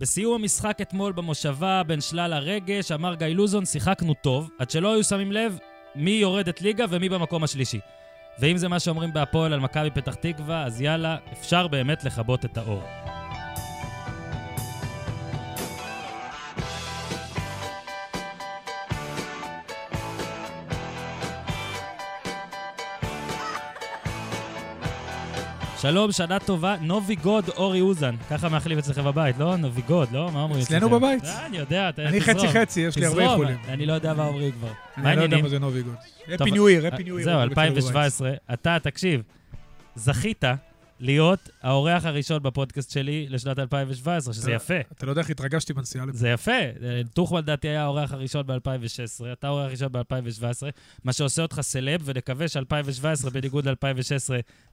בסיום המשחק אתמול במושבה, בין שלל הרגש, אמר גיא לוזון, שיחקנו טוב, עד שלא היו שמים לב מי יורדת ליגה ומי במקום השלישי. ואם זה מה שאומרים בהפועל על מכבי פתח תקווה, אז יאללה, אפשר באמת לכבות את האור. שלום, שנה טובה, נובי גוד, אורי אוזן. ככה מאחלים אצלכם בבית, לא? נובי גוד, לא? מה אומרים אצלנו בבית. אה, אני יודע, תזרום. אני חצי חצי, יש לי הרבה איחולים. אני לא יודע מה אומרים כבר. אני לא יודע? מה זה נובי גוד. Happy New Year, אה, Happy New Year. זהו, 2017. אתה, תקשיב, זכית להיות האורח הראשון בפודקאסט שלי לשנת 2017, שזה יפה. אתה לא יודע איך התרגשתי בנסיעה לפה. זה יפה. טוחמן לדעתי היה האורח הראשון ב-2016, אתה האורח הראשון ב-2017, מה שעושה אותך סלב, ונקווה ש-2017, בניגוד ל-2016,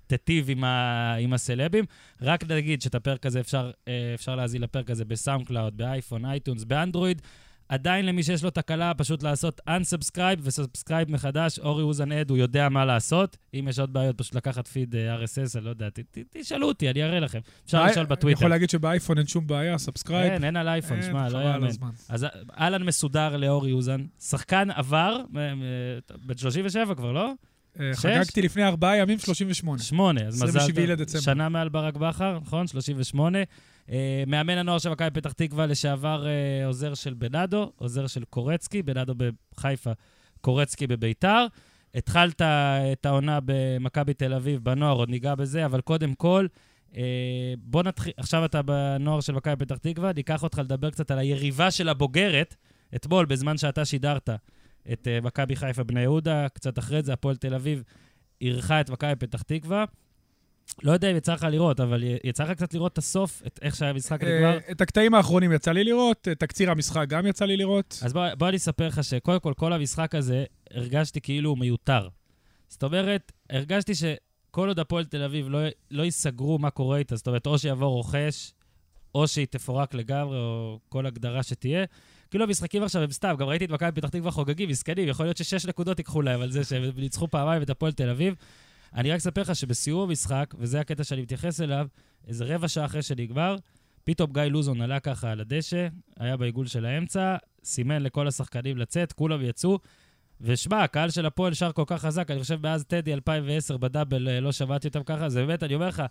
תיטיב עם, ה... עם הסלבים. רק נגיד שאת הפרק הזה אפשר, אה, אפשר להזין לפרק הזה בסאונד קלאוד, באייפון, אייטונס, באנדרואיד. עדיין למי שיש לו תקלה, פשוט לעשות unsubscribe ו subscribe מחדש. אורי אוזן עד, הוא יודע מה לעשות. אם יש עוד בעיות, פשוט לקחת פיד אה, RSS, אני לא יודע, ת, ת, תשאלו אותי, אני אראה לכם. אפשר לשאול אני בטוויטר. יכול להגיד שבאייפון אין שום בעיה, subscribe. אין, אין על אייפון, שמע, לא יאמן. אז אהלן מסודר לאורי אוזן. שחקן עבר, מ- בן 37 כבר, לא? אה? חגגתי לפני ארבעה ימים 38. שמונה. אז מזל 27 טוב. לדצמבר. שנה מעל ברק בכר, נכון? 38. אה, מאמן הנוער של מכבי פתח תקווה, לשעבר אה, עוזר של בנאדו, עוזר של קורצקי, בנאדו בחיפה, קורצקי בביתר. התחלת את העונה במכבי תל אביב, בנוער, עוד ניגע בזה, אבל קודם כל, אה, בוא נתחיל, עכשיו אתה בנוער של מכבי פתח תקווה, ניקח אותך לדבר קצת על היריבה של הבוגרת, אתמול, בזמן שאתה שידרת את אה, מכבי חיפה בני יהודה, קצת אחרי זה הפועל תל אביב אירחה את מכבי פתח תקווה. לא יודע אם יצא לך לראות, אבל יצא לך קצת לראות את הסוף, את איך שהמשחק נגמר. אה, את הקטעים האחרונים יצא לי לראות, תקציר המשחק גם יצא לי לראות. אז בוא, בוא אני אספר לך שקודם כל, כל המשחק הזה, הרגשתי כאילו הוא מיותר. זאת אומרת, הרגשתי שכל עוד הפועל תל אביב לא, לא ייסגרו מה קורה איתה, זאת אומרת, או שיבוא רוכש, או שהיא תפורק לגמרי, או כל הגדרה שתהיה. כאילו המשחקים עכשיו הם סתם, גם ראיתי את מכבי פתח תקווה חוגגים, מסכנים, יכול להיות ששש נקודות ייקחו להם על זה שהם ניצחו פעמיים את הפועל תל אביב. אני רק אספר לך שבסיום המשחק, וזה הקטע שאני מתייחס אליו, איזה רבע שעה אחרי שנגמר, פתאום גיא לוזון עלה ככה על הדשא, היה בעיגול של האמצע, סימן לכל השחקנים לצאת, כולם יצאו. ושמע, הקהל של הפועל שר כל כך חזק, אני חושב מאז טדי 2010 בדאבל אה, לא שמעתי אותם ככה, זה באמת, אני אומר לך,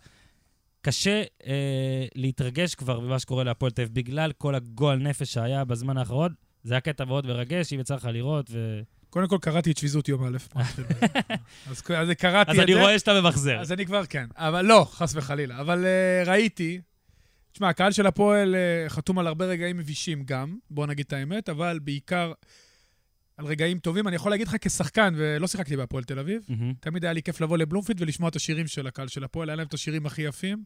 קשה אה, להתרגש כבר ממה שקורה להפועל תל אביב, בגלל כל הגועל נפש שהיה בזמן האחרון. זה היה קטע מאוד מרגש, אם יצא לך לראות, ו... קודם כל קראתי את שביזות יום א'. בזה. אז אז קראתי אז את אני זה. רואה שאתה ממחזר. אז אני כבר כן. אבל לא, חס וחלילה. אבל uh, ראיתי, תשמע, הקהל של הפועל uh, חתום על הרבה רגעים מבישים גם, בוא נגיד את האמת, אבל בעיקר על רגעים טובים. אני יכול להגיד לך כשחקן, ולא שיחקתי בהפועל תל אביב, תמיד היה לי כיף לבוא לבלומפיד ולשמוע את השירים של הקהל של הפועל, היה להם את השירים הכי יפים.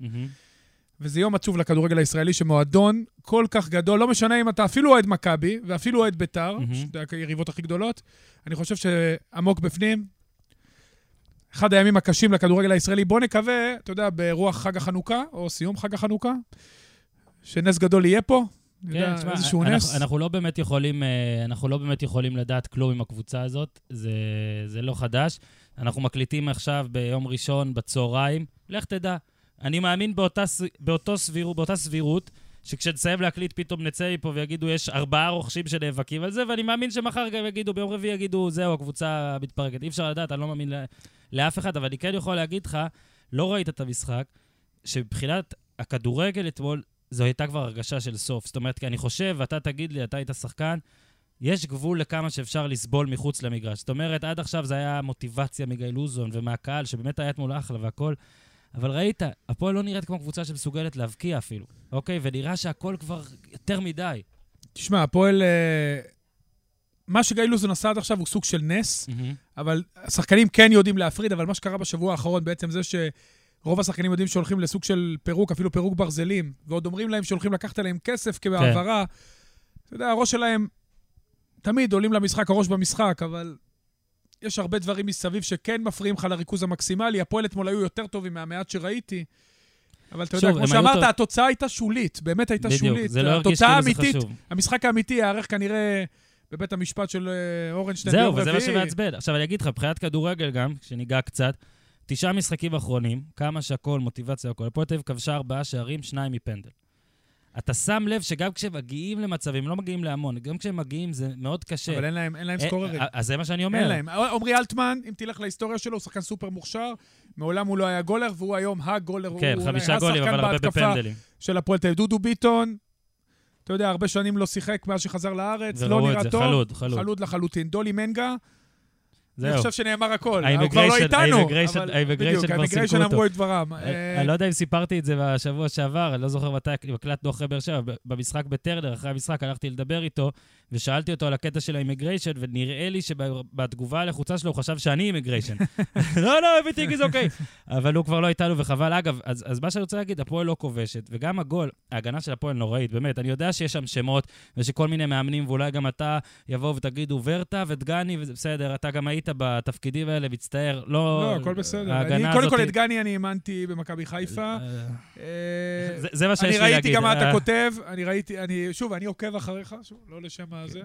וזה יום עצוב לכדורגל הישראלי, שמועדון כל כך גדול, לא משנה אם אתה אפילו אוהד מכבי, ואפילו אוהד ביתר, מהמם. שזה היריבות הכי גדולות, אני חושב שעמוק בפנים, אחד הימים הקשים לכדורגל הישראלי. בוא נקווה, אתה יודע, ברוח חג החנוכה, או סיום חג החנוכה, שנס גדול יהיה פה. אני יודע, כן, תשמע, איזשהו אנחנו, נס. אנחנו לא באמת יכולים, אה, אנחנו לא באמת יכולים לדעת כלום עם הקבוצה הזאת, זה, זה לא חדש. אנחנו מקליטים עכשיו ביום ראשון בצהריים, לך תדע. אני מאמין באותה, סביר, באותה סבירות, שכשנסיים להקליט פתאום נצא מפה ויגידו, יש ארבעה רוכשים שנאבקים על זה, ואני מאמין שמחר גם יגידו, ביום רביעי יגידו, זהו, הקבוצה מתפרקת. אי אפשר לדעת, אני לא מאמין לאף אחד, אבל אני כן יכול להגיד לך, לא ראית את המשחק, שמבחינת הכדורגל אתמול, זו הייתה כבר הרגשה של סוף. זאת אומרת, כי אני חושב, ואתה תגיד לי, אתה היית שחקן, יש גבול לכמה שאפשר לסבול מחוץ למגרש. זאת אומרת, עד עכשיו זה היה מוטיבציה מגיא לוזון ומהקהל, שבאמת היה אתמול אחלה והכל, אבל ראית, הפועל לא נראית כמו קבוצה שמסוגלת להבקיע אפילו, אוקיי? ונראה שהכל כבר יותר מדי. תשמע, הפועל... אה, מה שגיא לוזון עשה עד עכשיו הוא סוג של נס, אבל השחקנים כן יודעים להפריד, אבל מה שקרה בשבוע האחרון בעצם זה שרוב השחקנים יודעים שהולכים לסוג של פירוק, אפילו פירוק ברזלים, ועוד אומרים להם שהולכים לקחת עליהם כסף כבהעברה. אתה יודע, הראש שלהם, תמיד עולים למשחק, הראש במשחק, אבל יש הרבה דברים מסביב שכן מפריעים לך לריכוז המקסימלי. הפועל אתמול היו יותר טובים מהמעט שראיתי. אבל אתה יודע, כמו שאמרת, התוצאה הייתה שולית, באמת הייתה בדיוק, שולית. זה לא הרגיש התוצאה כאילו זה האמיתית, חשוב. המשחק האמיתי ייערך כנראה בבית המשפט של אה, אורנשטיין זהו, ביום וזה רביעי. מה שמעצבן. עכשיו, אני אגיד לך, מבחינת כדורגל גם, כשניגע קצת, תשעה משחקים אחרונים, כמה שהכל, מוטיבציה, הכל. הפועל תל אביב כבשה ארבעה שערים, שניים מפנדל. אתה שם לב שגם כשהם מגיעים למצבים, לא מגיעים להמון, גם כשהם מגיעים זה מאוד קשה. אבל אין להם, אין להם אה, סקוררים. אה, אז זה מה שאני אומר. אין להם. עמרי אלטמן, אם תלך להיסטוריה שלו, הוא שחקן סופר מוכשר, מעולם הוא לא היה גולר, והוא היום הגולר, כן, הוא חמישה אולי גולים, אבל הרבה בפנדלים. של הפועל תל. דודו ביטון, אתה יודע, הרבה שנים לא שיחק מאז שחזר לארץ, לא נראה טוב. חלוד, חלוד. חלוד לחלוטין. דולי מנגה, אני זהו. חושב שנאמר הכל. הוא כבר לא איתנו. בדיוק, כבר סילקו אותו. אמרו את דברם. אני אה, אני לא יודע אם סיפרתי את זה בשבוע שעבר, אני לא זוכר מתי הקלטנו אחרי באר שבע, במשחק בטרנר, אחרי המשחק הלכתי לדבר איתו, ושאלתי אותו על הקטע של ה immigration, ונראה לי שבתגובה לחוצה שלו הוא חשב שאני immigration. לא, לא, everything is okay. אבל הוא כבר לא איתנו, וחבל. אגב, אז, אז מה שאני רוצה להגיד, הפועל לא כובשת, וגם הגול, ההגנה של הפועל נוראית, באמת. אני יודע שיש שם שמות, ושכל מיני מאמנים, ואולי גם אתה יבואו ותגידו ורטה ודגני, וזה בסדר, אתה גם היית בתפקידים האלה, מצטער. לא, לא, הכל בסדר. אני- קודם כל את גני אני האמנתי במכבי חיפה. אה, אה, זה- זה מה שיש אני לי להגיד. ראיתי גם מה אתה אה, כותב, אני ראיתי, אני, שוב, אני עוקב אחריך, שוב, לא לשם הזה,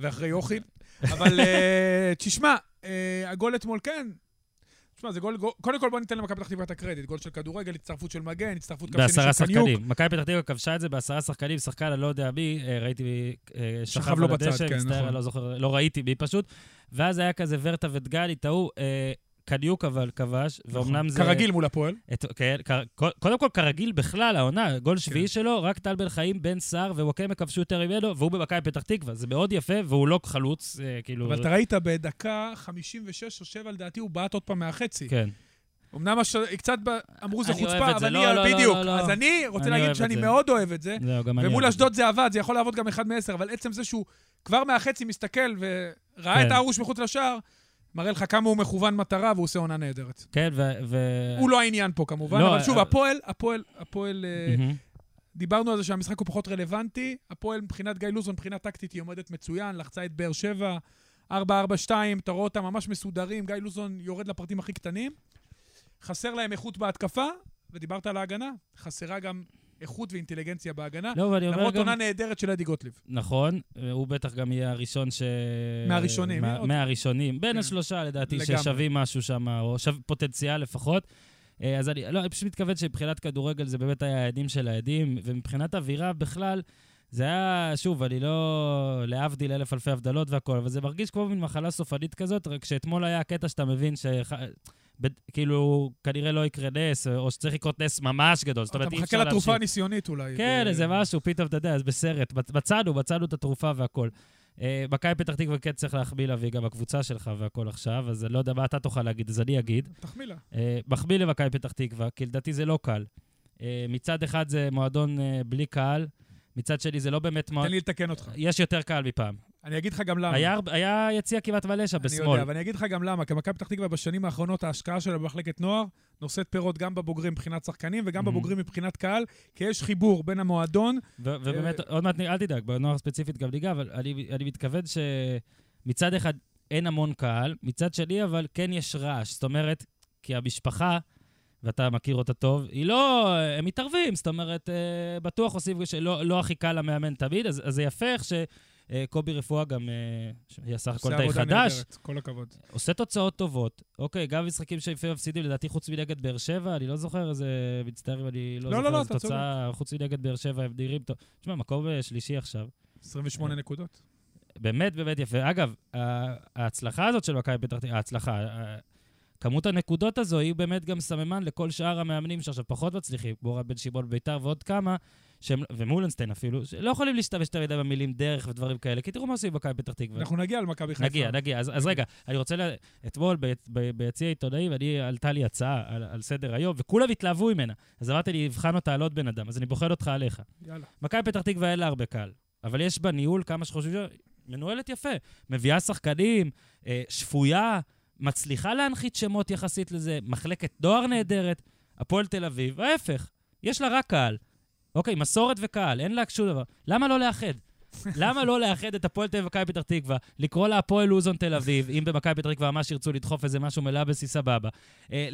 ואחרי יוכין, אבל אה, תשמע, אה, הגול אתמול כן. תשמע, זה גול, קודם כל בוא ניתן למכבי פתח תקווה את הקרדיט. גול של כדורגל, הצטרפות של מגן, הצטרפות קו שני בעשרה של קניוק. שחקנים. מכבי פתח תקווה כבשה את זה בעשרה שחקנים, שחקן, אני לא יודע מי, אה, ראיתי, שכב לו על בצד, כן, נכון. לא זוכר, לא ראיתי מי פשוט. ואז היה כזה ורטה ודגלי, טעו, קניוק אבל כבש, ואומנם זה... נכון. כרגיל מול הפועל. את, כן, כ- קודם כל, כרגיל בכלל, העונה, גול שביעי כן. שלו, רק טל בן חיים, בן סער ווואקמה כבשו יותר ממנו, והוא במכבי פתח תקווה. זה מאוד יפה, והוא לא חלוץ, אה, כאילו... אבל אתה ראית בדקה 56 או 7, לדעתי, הוא בעט עוד פעם מהחצי. כן. אמנם הש... קצת ב... אמרו זה חוצפה. אבל לא, אני... לא, לא, בדיוק. לא, לא. אז אני רוצה אני להגיד שאני זה. מאוד אוהב את זה. זהו, גם אני... ומול אשדוד זה עבד, זה יכול לעבוד גם אחד מעשר, אבל עצם זה שהוא כבר מהחצי מסתכל וראה כן. את הארוש מחוץ לשער, מראה לך כמה הוא מכוון מטרה והוא עושה עונה נהדרת. כן, ו... ו... הוא לא העניין פה כמובן, לא, אבל שוב, אה, הפועל, הפועל, הפועל, מהמם. דיברנו על זה שהמשחק הוא פחות רלוונטי, הפועל מבחינת גיא לוזון, מבחינה טקטית היא עומדת מצוין, לחצה את באר שבע, 4-4-2, אתה רואה אותם ממש מסודרים, גיא לוזון יורד לפרטים הכי קטנים. חסר להם איכות בהתקפה, ודיברת על ההגנה, חסרה גם איכות ואינטליגנציה בהגנה. לא, ואני אומר למרות גם... עונה נהדרת של אדי גוטליב. נכון, הוא בטח גם יהיה הראשון ש... מהראשונים, מה- עוד- מהראשונים. בין כן. השלושה, לדעתי, לגמרי. ששווים משהו שם, או שו... פוטנציאל לפחות. אה, אז אני, לא, אני פשוט מתכוון שמבחינת כדורגל זה באמת היה העדים של העדים, ומבחינת אווירה בכלל, זה היה, שוב, אני לא... להבדיל אלף אלפי הבדלות והכול, אבל זה מרגיש כמו מין מחלה סופנית כזאת, רק שאתמול היה הקטע שאתה מבין ש... ב- כאילו, כנראה לא יקרה נס, או שצריך לקרות נס ממש גדול. זאת אומרת, אתה אי מחכה אפשר להמשיך. לתרופה הניסיונית אולי. כן, איזה משהו, פתאום, אתה יודע, אז בסרט. מצ- מצאנו, מצאנו את התרופה והכל. אה, מכבי פתח תקווה כן צריך להחמיא לה, והיא גם הקבוצה שלך והכל עכשיו, אז אני לא יודע מה אתה תוכל להגיד, אז אני אגיד. תחמיא לה. אה, מחמיא למכבי פתח תקווה, כי לדעתי זה לא קל. אה, מצד אחד זה מועדון בלי קהל, מצד שני זה לא באמת תן מועדון... לי לתקן אותך. יש יותר קהל מפעם. אני אגיד לך גם למה. היה היה יציע כמעט מלא שם אני בשמאל. יודע, אבל אני אגיד לך גם למה. כי מכבי פתח תקווה בשנים האחרונות, ההשקעה שלה במחלקת נוער נושאת פירות גם בבוגרים מבחינת שחקנים וגם Mhm. בבוגרים מבחינת קהל, כי יש חיבור בין המועדון, ו- ובאמת, עוד מעט, אל תדאג, בנוער ספציפית גם ניגע, אבל אני, אני מתכוון שמצד אחד אין המון קהל, מצד שני אבל כן יש רעש. זאת אומרת, כי המשפחה, ואתה מכיר אותה טוב, היא לא... הם מתערבים, זאת אומרת, אה, בטוח עושים שלא לא הכי קל למאמן תמיד, אז, אז זה יפה איך שקובי רפואה גם, אה, שהיא סך הכל די חדש, נהדרת. כל הכבוד. עושה תוצאות טובות. אוקיי, גם משחקים שלפעמים מפסידים, לדעתי חוץ מנגד באר שבע, אני לא זוכר איזה... מצטער אם אני לא, לא, זוכר לא, איזה תוצאה, חוץ מנגד באר שבע, הם נראים טוב. תשמע, מקום אה, שלישי עכשיו. 28 נקודות. באמת באמת יפה. אגב, ההצלחה הזאת של מכבי פתח תקווה, ההצלחה, כמות הנקודות הזו היא באמת גם סממן לכל שאר המאמנים שעכשיו פחות מצליחים, כמו בן שמעון בביתר ועוד כמה, שהם, ומולנסטיין אפילו, שלא יכולים להשתמש יותר מדי במילים דרך ודברים כאלה, כי תראו מה עושים במכבי פתח תקווה. אנחנו נגיע למכבי חיפה. נגיע, נגיע. אז, אז רגע, אני רוצה, לה... אתמול ביציע העיתונאים, אני, עלתה לי הצעה על, על סדר היום, וכולם התלהבו ממנה. אז אמרתי, אני אבחן אותה על עוד בן אדם, אז אני בוחן אותך עליך. יאללה. מכבי פתח תקווה אין לה הרבה קהל, אבל יש בה ניהול, כמה שחושבים, מנוהלת יפה. מביאה שחקנים, אה, שפויה, מצליחה להנחית שמות יחסית לזה, מחלקת נוער נהדרת, הפועל תל אביב, ההפך, יש לה רק קהל. אוקיי, מסורת וקהל, אין לה שום דבר. למה לא לאחד? למה לא לאחד את הפועל תל אביב ומכבי פתח תקווה, לקרוא לה הפועל לוזון תל אביב, אם במכבי פתח תקווה ממש ירצו לדחוף איזה משהו מלאבסי סבבה. אה,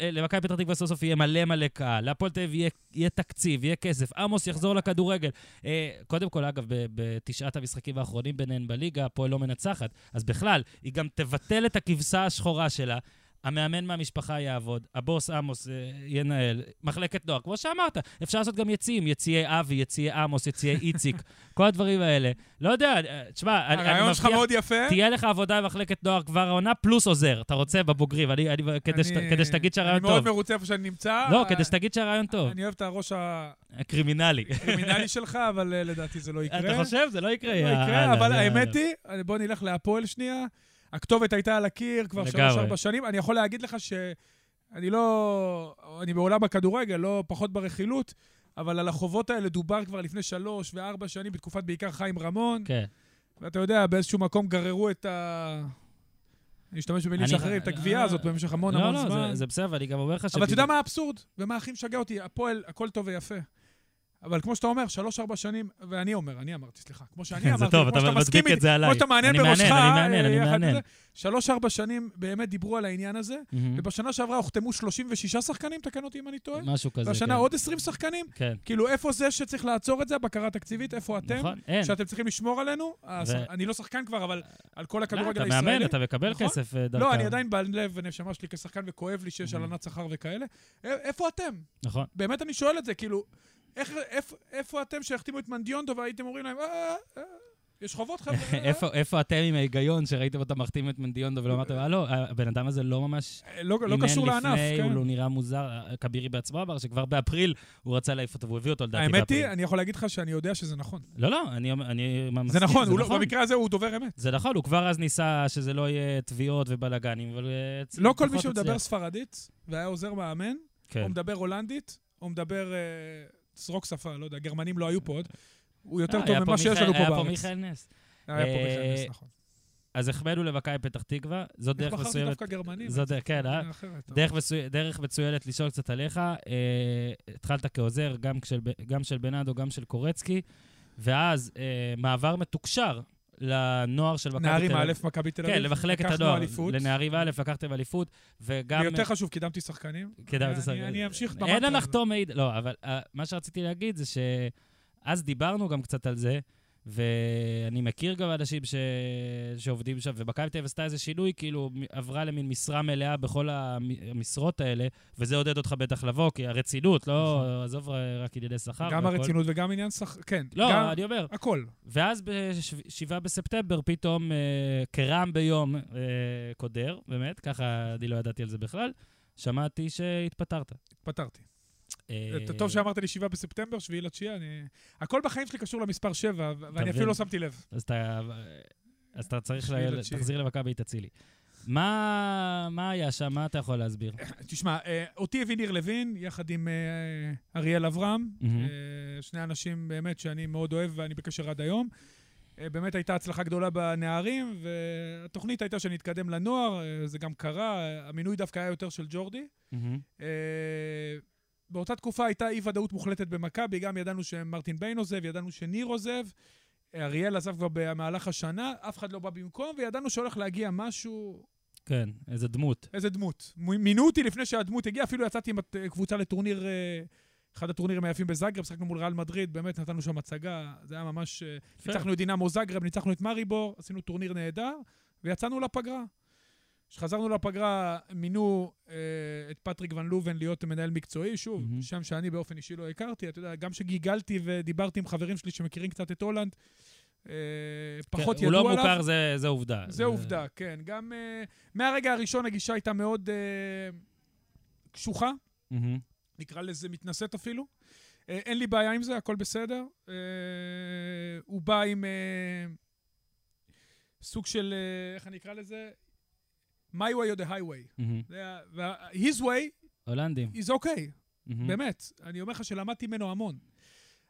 אה, למכבי פתח תקווה סוף סוף יהיה מלא מלא קהל, להפועל תל אביב יהיה, תקציב, יהיה כסף, עמוס יחזור לכדורגל. אה, קודם כל, אגב, בתשעת המשחקים האחרונים ביניהן בליגה, הפועל לא מנצחת, אז בכלל, היא גם תבטל את הכבשה השחורה שלה. המאמן מהמשפחה יעבוד, הבוס עמוס אה, ינהל, מחלקת נוער, כמו שאמרת, אפשר לעשות גם יציאים, יציאי אבי, יציאי עמוס, יציאי איציק, כל הדברים האלה. לא יודע, אה, תשמע, אני, אני הרעיון שלך מבטיח, מאוד יפה. תהיה לך עבודה במחלקת נוער כבר העונה, פלוס עוזר, אתה רוצה בבוגרים, אני, אני, כדי, שת, כדי שתגיד שהרעיון אני מאוד טוב. מרוצה איפה שאני נמצא. לא, כדי שתגיד שהרעיון טוב. אני אוהב את הראש קרימינלי. הקרימינלי שלך, אבל אה, לדעתי זה לא יקרה. אתה חושב? זה לא יקרה. לא יקרה, אבל. האמת היא, בוא נלך להפועל שנייה. הכתובת הייתה על הקיר כבר. שלוש-ארבע שנים. אני יכול להגיד לך שאני לא... אני בעולם הכדורגל, לא פחות ברכילות, אבל על החובות האלה דובר כבר לפני שלוש וארבע שנים, בתקופת בעיקר חיים רמון. כן. ואתה יודע, באיזשהו מקום גררו את ה... אני אשתמש במילים אני- של אחרים, את הגבייה אה, הזאת במשך המון לא, המון לא, זמן. זה- בסדר, ואני גם אומר לך ש... אבל אתה יודע מה האבסורד? ומה הכי משגע אותי? הפועל, הכל טוב ויפה. אבל כמו שאתה אומר, שלוש-ארבע שנים, ואני אומר, אני אמרתי, סליחה, כמו שאני אמרתי, טוב, כמו אתה שאתה מסכים איתי. כמו שאתה מעניין בראשך, אני אה, אני מהנהן. זה, שלוש-ארבע שנים באמת דיברו על העניין הזה, מהנהן. ובשנה שעברה הוחתמו 36 שחקנים, תקן אותי אם אני טועה, משהו כזה, והשנה כן. עוד 20 שחקנים. כן. כאילו, איפה זה שצריך לעצור את זה, הבקרה התקציבית, איפה אתם? נכון, אין. שאתם צריכים לשמור עלינו? ו- אני לא שחקן כבר, אבל על כל לא, הכדורגל אתה הישראלי. מאמן, אתה מקבל נכון? כסף אה, דרכם. לא, אני עדיין בעל לב ונשמה שלי כשחקן, וכואב לי שיש. הלנת שכר וכאלה. איפה אתם? נכון. באמת אני שואל את זה, כאילו, איך, איפה, איפה אתם שהחתימו את מנדיונדו והייתם אומרים להם, אה, אה, יש חובות חבר'ה? אה, איפה- איפה אתם עם ההיגיון שראיתם אותם מחתימים את מנדיונדו ולא אמרתם, הלו, הבן אדם הזה לא ממש אה, לא, לא קשור לענף, לפני, כן. הוא לא נראה מוזר. כבירי בעצמו אמר שכבר באפריל הוא רצה להעיף אותו, והוא הביא אותו לדעתי האמת באפריל. היא, אני יכול להגיד לך שאני יודע שזה נכון. לא, לא, אני אני מסכים, זה נכון, הוא לא- נכון. במקרה הזה הוא דובר אמת. זה נכון, הוא כבר אז ניסה שזה לא יהיה תביעות ובלאגנים, אבל... אה, לא כל מי שמדבר. ספרדית והיה עוזר מאמן, כן. או מדבר הולנדית, או מדבר, אה, זרוק שפה, לא יודע, גרמנים לא היו פה עוד. הוא יותר אה, טוב ממה שיש לנו פה היה פה בארץ. מיכאל נס. היה פה אה, מיכאל נס, נכון. אז החמאנו למכבי פתח תקווה, זאת איך דרך בחרתי מסוימת... דווקא גרמנים? זאת דרך, כן, אה? דרך, מצוינת לשאול קצת עליך. אה, התחלת כעוזר, גם של, בנאדו, גם של קורצקי, ואז אה, מעבר מתוקשר לנוער של מכבי תל אביב. נערים א', מכבי תל אביב. כן, למחלקת לקחנו הנוער. לנערים א', לקחתם אליפות, וגם... ויותר חשוב, קידמתי שחקנים. קידמת אני- שחקנים. אני אמשיך אין במנטרה הזאת. הנחתום מעיד... לא, אבל uh, מה שרציתי להגיד זה שאז דיברנו גם קצת על זה, ואני מכיר גם אנשים ש... שעובדים שם, ומכבי תל אביב עשתה איזה שינוי, כאילו עברה למין משרה מלאה בכל המ- המשרות האלה, וזה עודד אותך בטח לבוא, כי הרצינות, לא, עזוב רק ענייני שכר. נכון. גם והכל. הרצינות וגם עניין שחק... כן. לא, גם- אני אומר, הכל. ואז ב-7 בספטמבר פתאום אה, כרעם ביום אה, קודר, באמת, ככה אני לא ידעתי על זה בכלל, שמעתי שהתפטרת. פתרתי. אה, טוב שאמרת לי 7 בספטמבר, 7 לתשיעי, אני... הכל בחיים שלי קשור למספר 7, ו- ואני. אפילו לא שמתי לב. אז אתה, אז אתה צריך ל-. תחזיר למכבי, תצילי. מה, מה היה שם? מה אתה יכול להסביר? תשמע, אה, אותי הביא ניר לוין, יחד עם אה, אריאל אברהם, שני אנשים באמת שאני מאוד אוהב ואני בקשר עד היום. באמת הייתה הצלחה גדולה בנערים, והתוכנית הייתה שנתקדם לנוער, אה, זה גם קרה, המינוי דווקא היה יותר של ג'ורדי. מהמם. באותה תקופה הייתה אי-ודאות מוחלטת במכבי, גם ידענו שמרטין ביין עוזב, ידענו שניר עוזב, אריאל עזב כבר במהלך השנה, אף אחד לא בא במקום, וידענו שהולך להגיע משהו, כן, איזה דמות. איזה דמות. מינו אותי לפני שהדמות הגיעה, אפילו יצאתי עם קבוצה לטורניר, אה, אחד הטורנירים היפים בזאגרב, שחקנו מול ריאל מדריד, באמת נתנו שם הצגה, זה היה ממש... אה. ניצחנו את דינמו זאגרב, ניצחנו את מאריבור, עשינו טורניר נהדר, ויצאנו לפגרה. כשחזרנו לפגרה, מינו אה, את פטריק ון לובן להיות מנהל מקצועי, שוב, מהמם. שם שאני באופן אישי לא הכרתי, אתה יודע, גם שגיגלתי ודיברתי עם חברים שלי שמכירים קצת את הולנד, אה, פחות כן, ידעו הוא עליו. לא מוכר, זה, זה עובדה. זה עובדה, כן. גם uh, מהרגע הראשון הגישה הייתה מאוד uh, קשוחה, מהמם. נקרא לזה מתנשאת אפילו. Uh, אין לי בעיה עם זה, הכל בסדר. Uh, הוא בא עם uh, סוג של, uh, איך אני אקרא לזה? My way or the highway. וה- his way הולנדים. is okay, מהמם. באמת. אני אומר לך שלמדתי ממנו המון.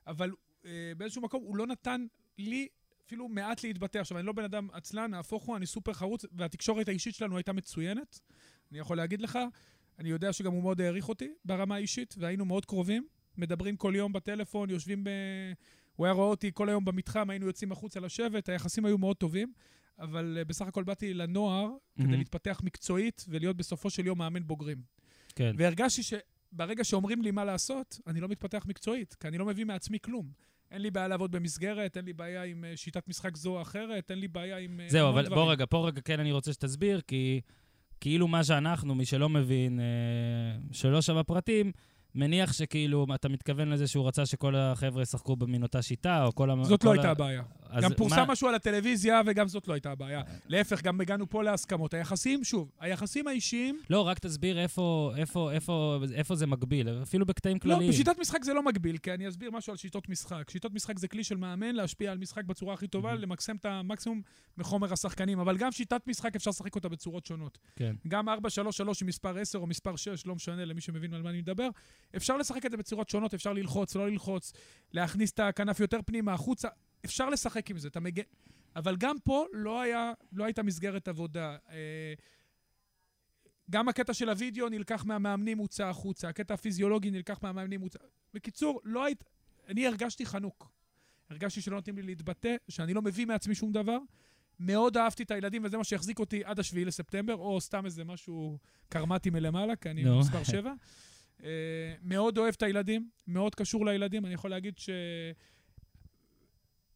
אבל uh, באיזשהו מקום הוא לא נתן לי אפילו מעט להתבטא. עכשיו, אני לא בן אדם עצלן, נהפוך הוא, אני סופר חרוץ, והתקשורת האישית שלנו הייתה מצוינת. אני יכול להגיד לך, אני יודע שגם הוא מאוד העריך אותי ברמה האישית, והיינו מאוד קרובים. מדברים כל יום בטלפון, יושבים ב... הוא היה רואה אותי כל היום במתחם, היינו יוצאים החוצה לשבת, היחסים היו מאוד טובים, אבל uh, בסך הכל באתי לנוער כדי מהמם. להתפתח מקצועית ולהיות בסופו של יום מאמן בוגרים. כן. והרגשתי שברגע שאומרים לי מה לעשות, אני לא מתפתח מקצועית, כי אני לא מביא מעצמי כלום. אין לי בעיה לעבוד במסגרת, אין לי בעיה עם אה, שיטת משחק זו או אחרת, אין לי בעיה עם... אה, זהו, אבל דברים. בוא רגע, פה רגע כן אני רוצה שתסביר, כי כאילו מה שאנחנו, מי שלא מבין, אה, שלא שווה פרטים, מניח שכאילו, אתה מתכוון לזה שהוא רצה שכל החבר'ה ישחקו במין אותה שיטה, או כל ה... זאת כל לא ה- הייתה הבעיה. גם פורסם מה- משהו על הטלוויזיה, וגם זאת לא הייתה הבעיה. להפך, גם הגענו פה להסכמות. היחסים, שוב, היחסים האישיים, לא, רק תסביר איפה, איפה, איפה, איפה זה מקביל, אפילו בקטעים לא, כלליים. בשיטת משחק זה לא מגביל, כי אני אסביר משהו על שיטות משחק. שיטות משחק זה כלי של מאמן להשפיע על משחק בצורה הכי טובה. למקסם את המקסימום מחומר השחקנים. אבל גם שיטת משחק אפשר לשחק אותה בצורות שונות. כן. גם 4-3-3 עם מספר 10 או מספר 6, לא משנה למי שמבין על מה אני מדבר. אפשר לשחק את זה בצורות שונות, אפשר ללחוץ, לא ללחוץ, להכניס את הכנף יותר פנימה, החוצה. אפשר לשחק עם זה, אתה מגן... אבל גם פה לא, היה, לא הייתה מסגרת עבודה. אה, גם הקטע של הוידאו נלקח מהמאמנים, הוצא החוצה. הקטע הפיזיולוגי נלקח מהמאמנים, הוצא... בקיצור, לא היית... אני הרגשתי חנוק. הרגשתי שלא נותנים לי להתבטא, שאני לא מביא מעצמי שום דבר. מאוד אהבתי את הילדים, וזה מה שהחזיק אותי עד השביעי לספטמבר, או סתם איזה משהו קרמטי מלמעלה, כי אני נו. מספר 7. Uh, מאוד אוהב את הילדים, מאוד קשור לילדים. אני יכול להגיד ש...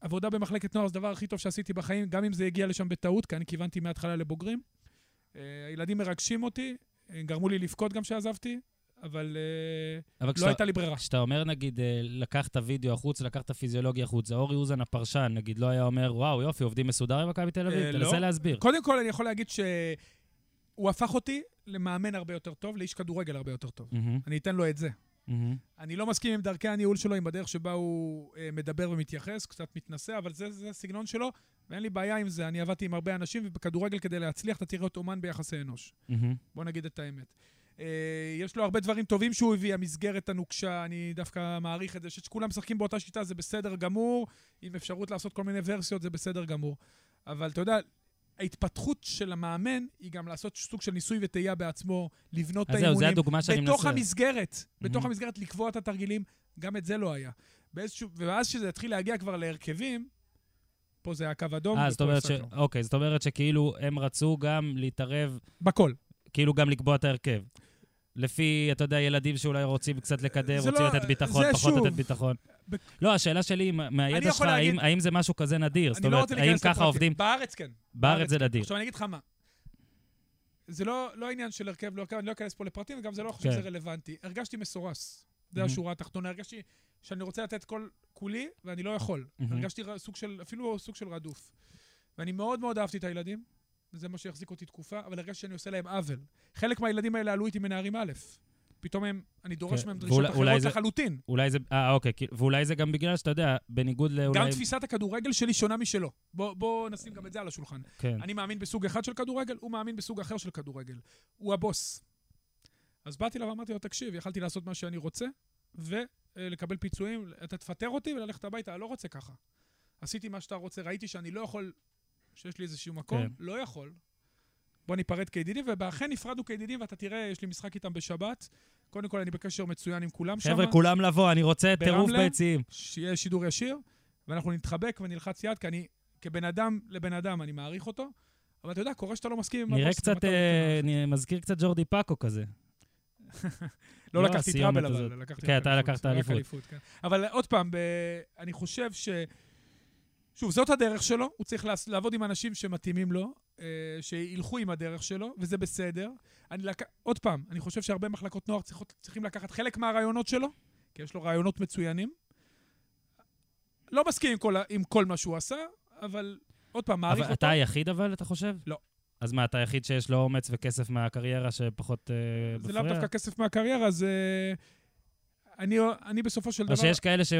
עבודה במחלקת נוער זה הדבר הכי טוב שעשיתי בחיים, גם אם זה הגיע לשם בטעות, כי אני כיוונתי מההתחלה לבוגרים. Uh, הילדים מרגשים אותי, אה, גרמו לי לבכות גם כשעזבתי, אבל uh, אבל לא כשאתה, הייתה לי ברירה. כשאתה אומר, נגיד, אה, לקח את הוידאו החוץ, לקח את הפיזיולוגיה החוצה, אורי אוזן הפרשן, נגיד, לא היה אומר, וואו, יופי, עובדים מסודר עם מכבי תל אביב? אה, תנסה לא. להסביר. קודם כל, אני יכול להגיד שהוא הפך אותי למאמן הרבה יותר טוב, לאיש כדורגל הרבה יותר טוב. מהמם, אני אתן לו את זה. מהמם. אני לא מסכים עם דרכי הניהול שלו, עם הדרך שבה הוא אה, מדבר ומתייחס, קצת מתנשא, אבל זה, זה הסגנון שלו, ואין לי בעיה עם זה. אני עבדתי עם הרבה אנשים, ובכדורגל כדי להצליח אתה צריך להיות אומן ביחסי אנוש. מהמם. בוא נגיד את האמת. אה, יש לו הרבה דברים טובים שהוא הביא, המסגרת הנוקשה, אני דווקא מעריך את זה, שכולם משחקים באותה שיטה זה בסדר גמור, עם אפשרות לעשות כל מיני ורסיות זה בסדר גמור. אבל אתה יודע, ההתפתחות של המאמן היא גם לעשות סוג של ניסוי וטעייה בעצמו, לבנות את אז זהו, האימונים. זה הדוגמה שאני בתוך מנסה. המסגרת, בתוך Mhm. המסגרת לקבוע את התרגילים, גם את זה לא היה. באיזשהו, ואז כשזה התחיל להגיע כבר להרכבים, פה זה היה קו אדום, אה, זאת אומרת ש... אוקיי, זאת אומרת שכאילו הם רצו גם להתערב, בכל. כאילו גם לקבוע את ההרכב. לפי, אתה יודע, ילדים שאולי רוצים קצת לקדם, רוצים לא- לתת ביטחון, פחות שוב. לתת ביטחון. ב- לא, השאלה שלי, מהידע שלך, להגיד- האם- האם זה משהו כזה נדיר? זאת לא אומרת, רוצה האם ככה לפרטים. עובדים? בארץ כן. בארץ זה כן. נדיר. עכשיו אני אגיד לך מה. זה לא, לא עניין של הרכב, לא הרכב, אני לא אכנס פה לפרטים, וגם זה לא חושב כן. שזה רלוונטי. הרגשתי מסורס. זה Mhm. השורה התחתונה. הרגשתי שאני רוצה לתת כל כולי, ואני לא יכול. Mhm. הרגשתי סוג של, אפילו סוג של רדוף. ואני מאוד מאוד אהבתי את הילדים, וזה מה שהחזיק אותי תקופה, אבל הרגשתי שאני עושה להם עוול. חלק מהילדים האלה עלו איתי מנערים א'. פתאום הם, אני דורש כן, מהם דרישות ואולי- אולי אחרות זה- לחלוטין. אולי זה... אה, אוקיי, ואולי זה גם בגלל שאתה יודע, בניגוד לאולי... גם תפיסת הכדורגל שלי שונה משלו. בוא, בוא נשים גם את זה על השולחן. כן. אני מאמין בסוג אחד של כדורגל, הוא מאמין בסוג אחר של כדורגל. הוא הבוס. אז באתי אליו ואמרתי לו, תקשיב, יכלתי לעשות מה שאני רוצה, ולקבל פיצויים, אתה תפטר אותי וללכת הביתה, אני לא רוצה ככה. עשיתי מה שאתה רוצה, ראיתי שאני לא יכול, שיש לי איזשהו מקום, כן. לא יכול. בוא ניפרד כידידים, ואכן נפרדנו כידידים, ואתה תראה, יש לי משחק איתם בשבת. קודם כל, אני בקשר מצוין עם כולם שם. חבר'ה, כולם לבוא, אני רוצה טירוף? ביציעים. שיהיה שידור ישיר, ואנחנו נתחבק ונלחץ יד, כי אני, כבן אדם לבן אדם, אני מעריך אותו, אבל אתה יודע, קורה שאתה לא מסכים עם נראה קצת, לא אה, אני מזכיר קצת ג'ורדי פאקו כזה. לא לא, לקחתי טראבל. אבל לקחתי כן, אתה לקחת אליפות. כן. אבל עוד פעם. אני חושב ש... שוב, זאת הדרך שלו, הוא צריך לעבוד עם אנשים שמתאימים לו, אה, שילכו עם הדרך שלו, וזה בסדר. אני לק... עוד פעם, אני חושב שהרבה מחלקות נוער צריכות, צריכים לקחת חלק מהרעיונות שלו, כי יש לו רעיונות מצוינים. לא מסכים עם כל, עם כל מה שהוא עשה, אבל עוד פעם, מעריך אותו. אתה היחיד אבל, אתה חושב? לא. אז מה, אתה היחיד שיש לו אומץ וכסף מהקריירה שפחות אה, זה לאו מפריע? דווקא כסף מהקריירה, זה... אני, אני בסופו של דבר... או שיש כאלה ש...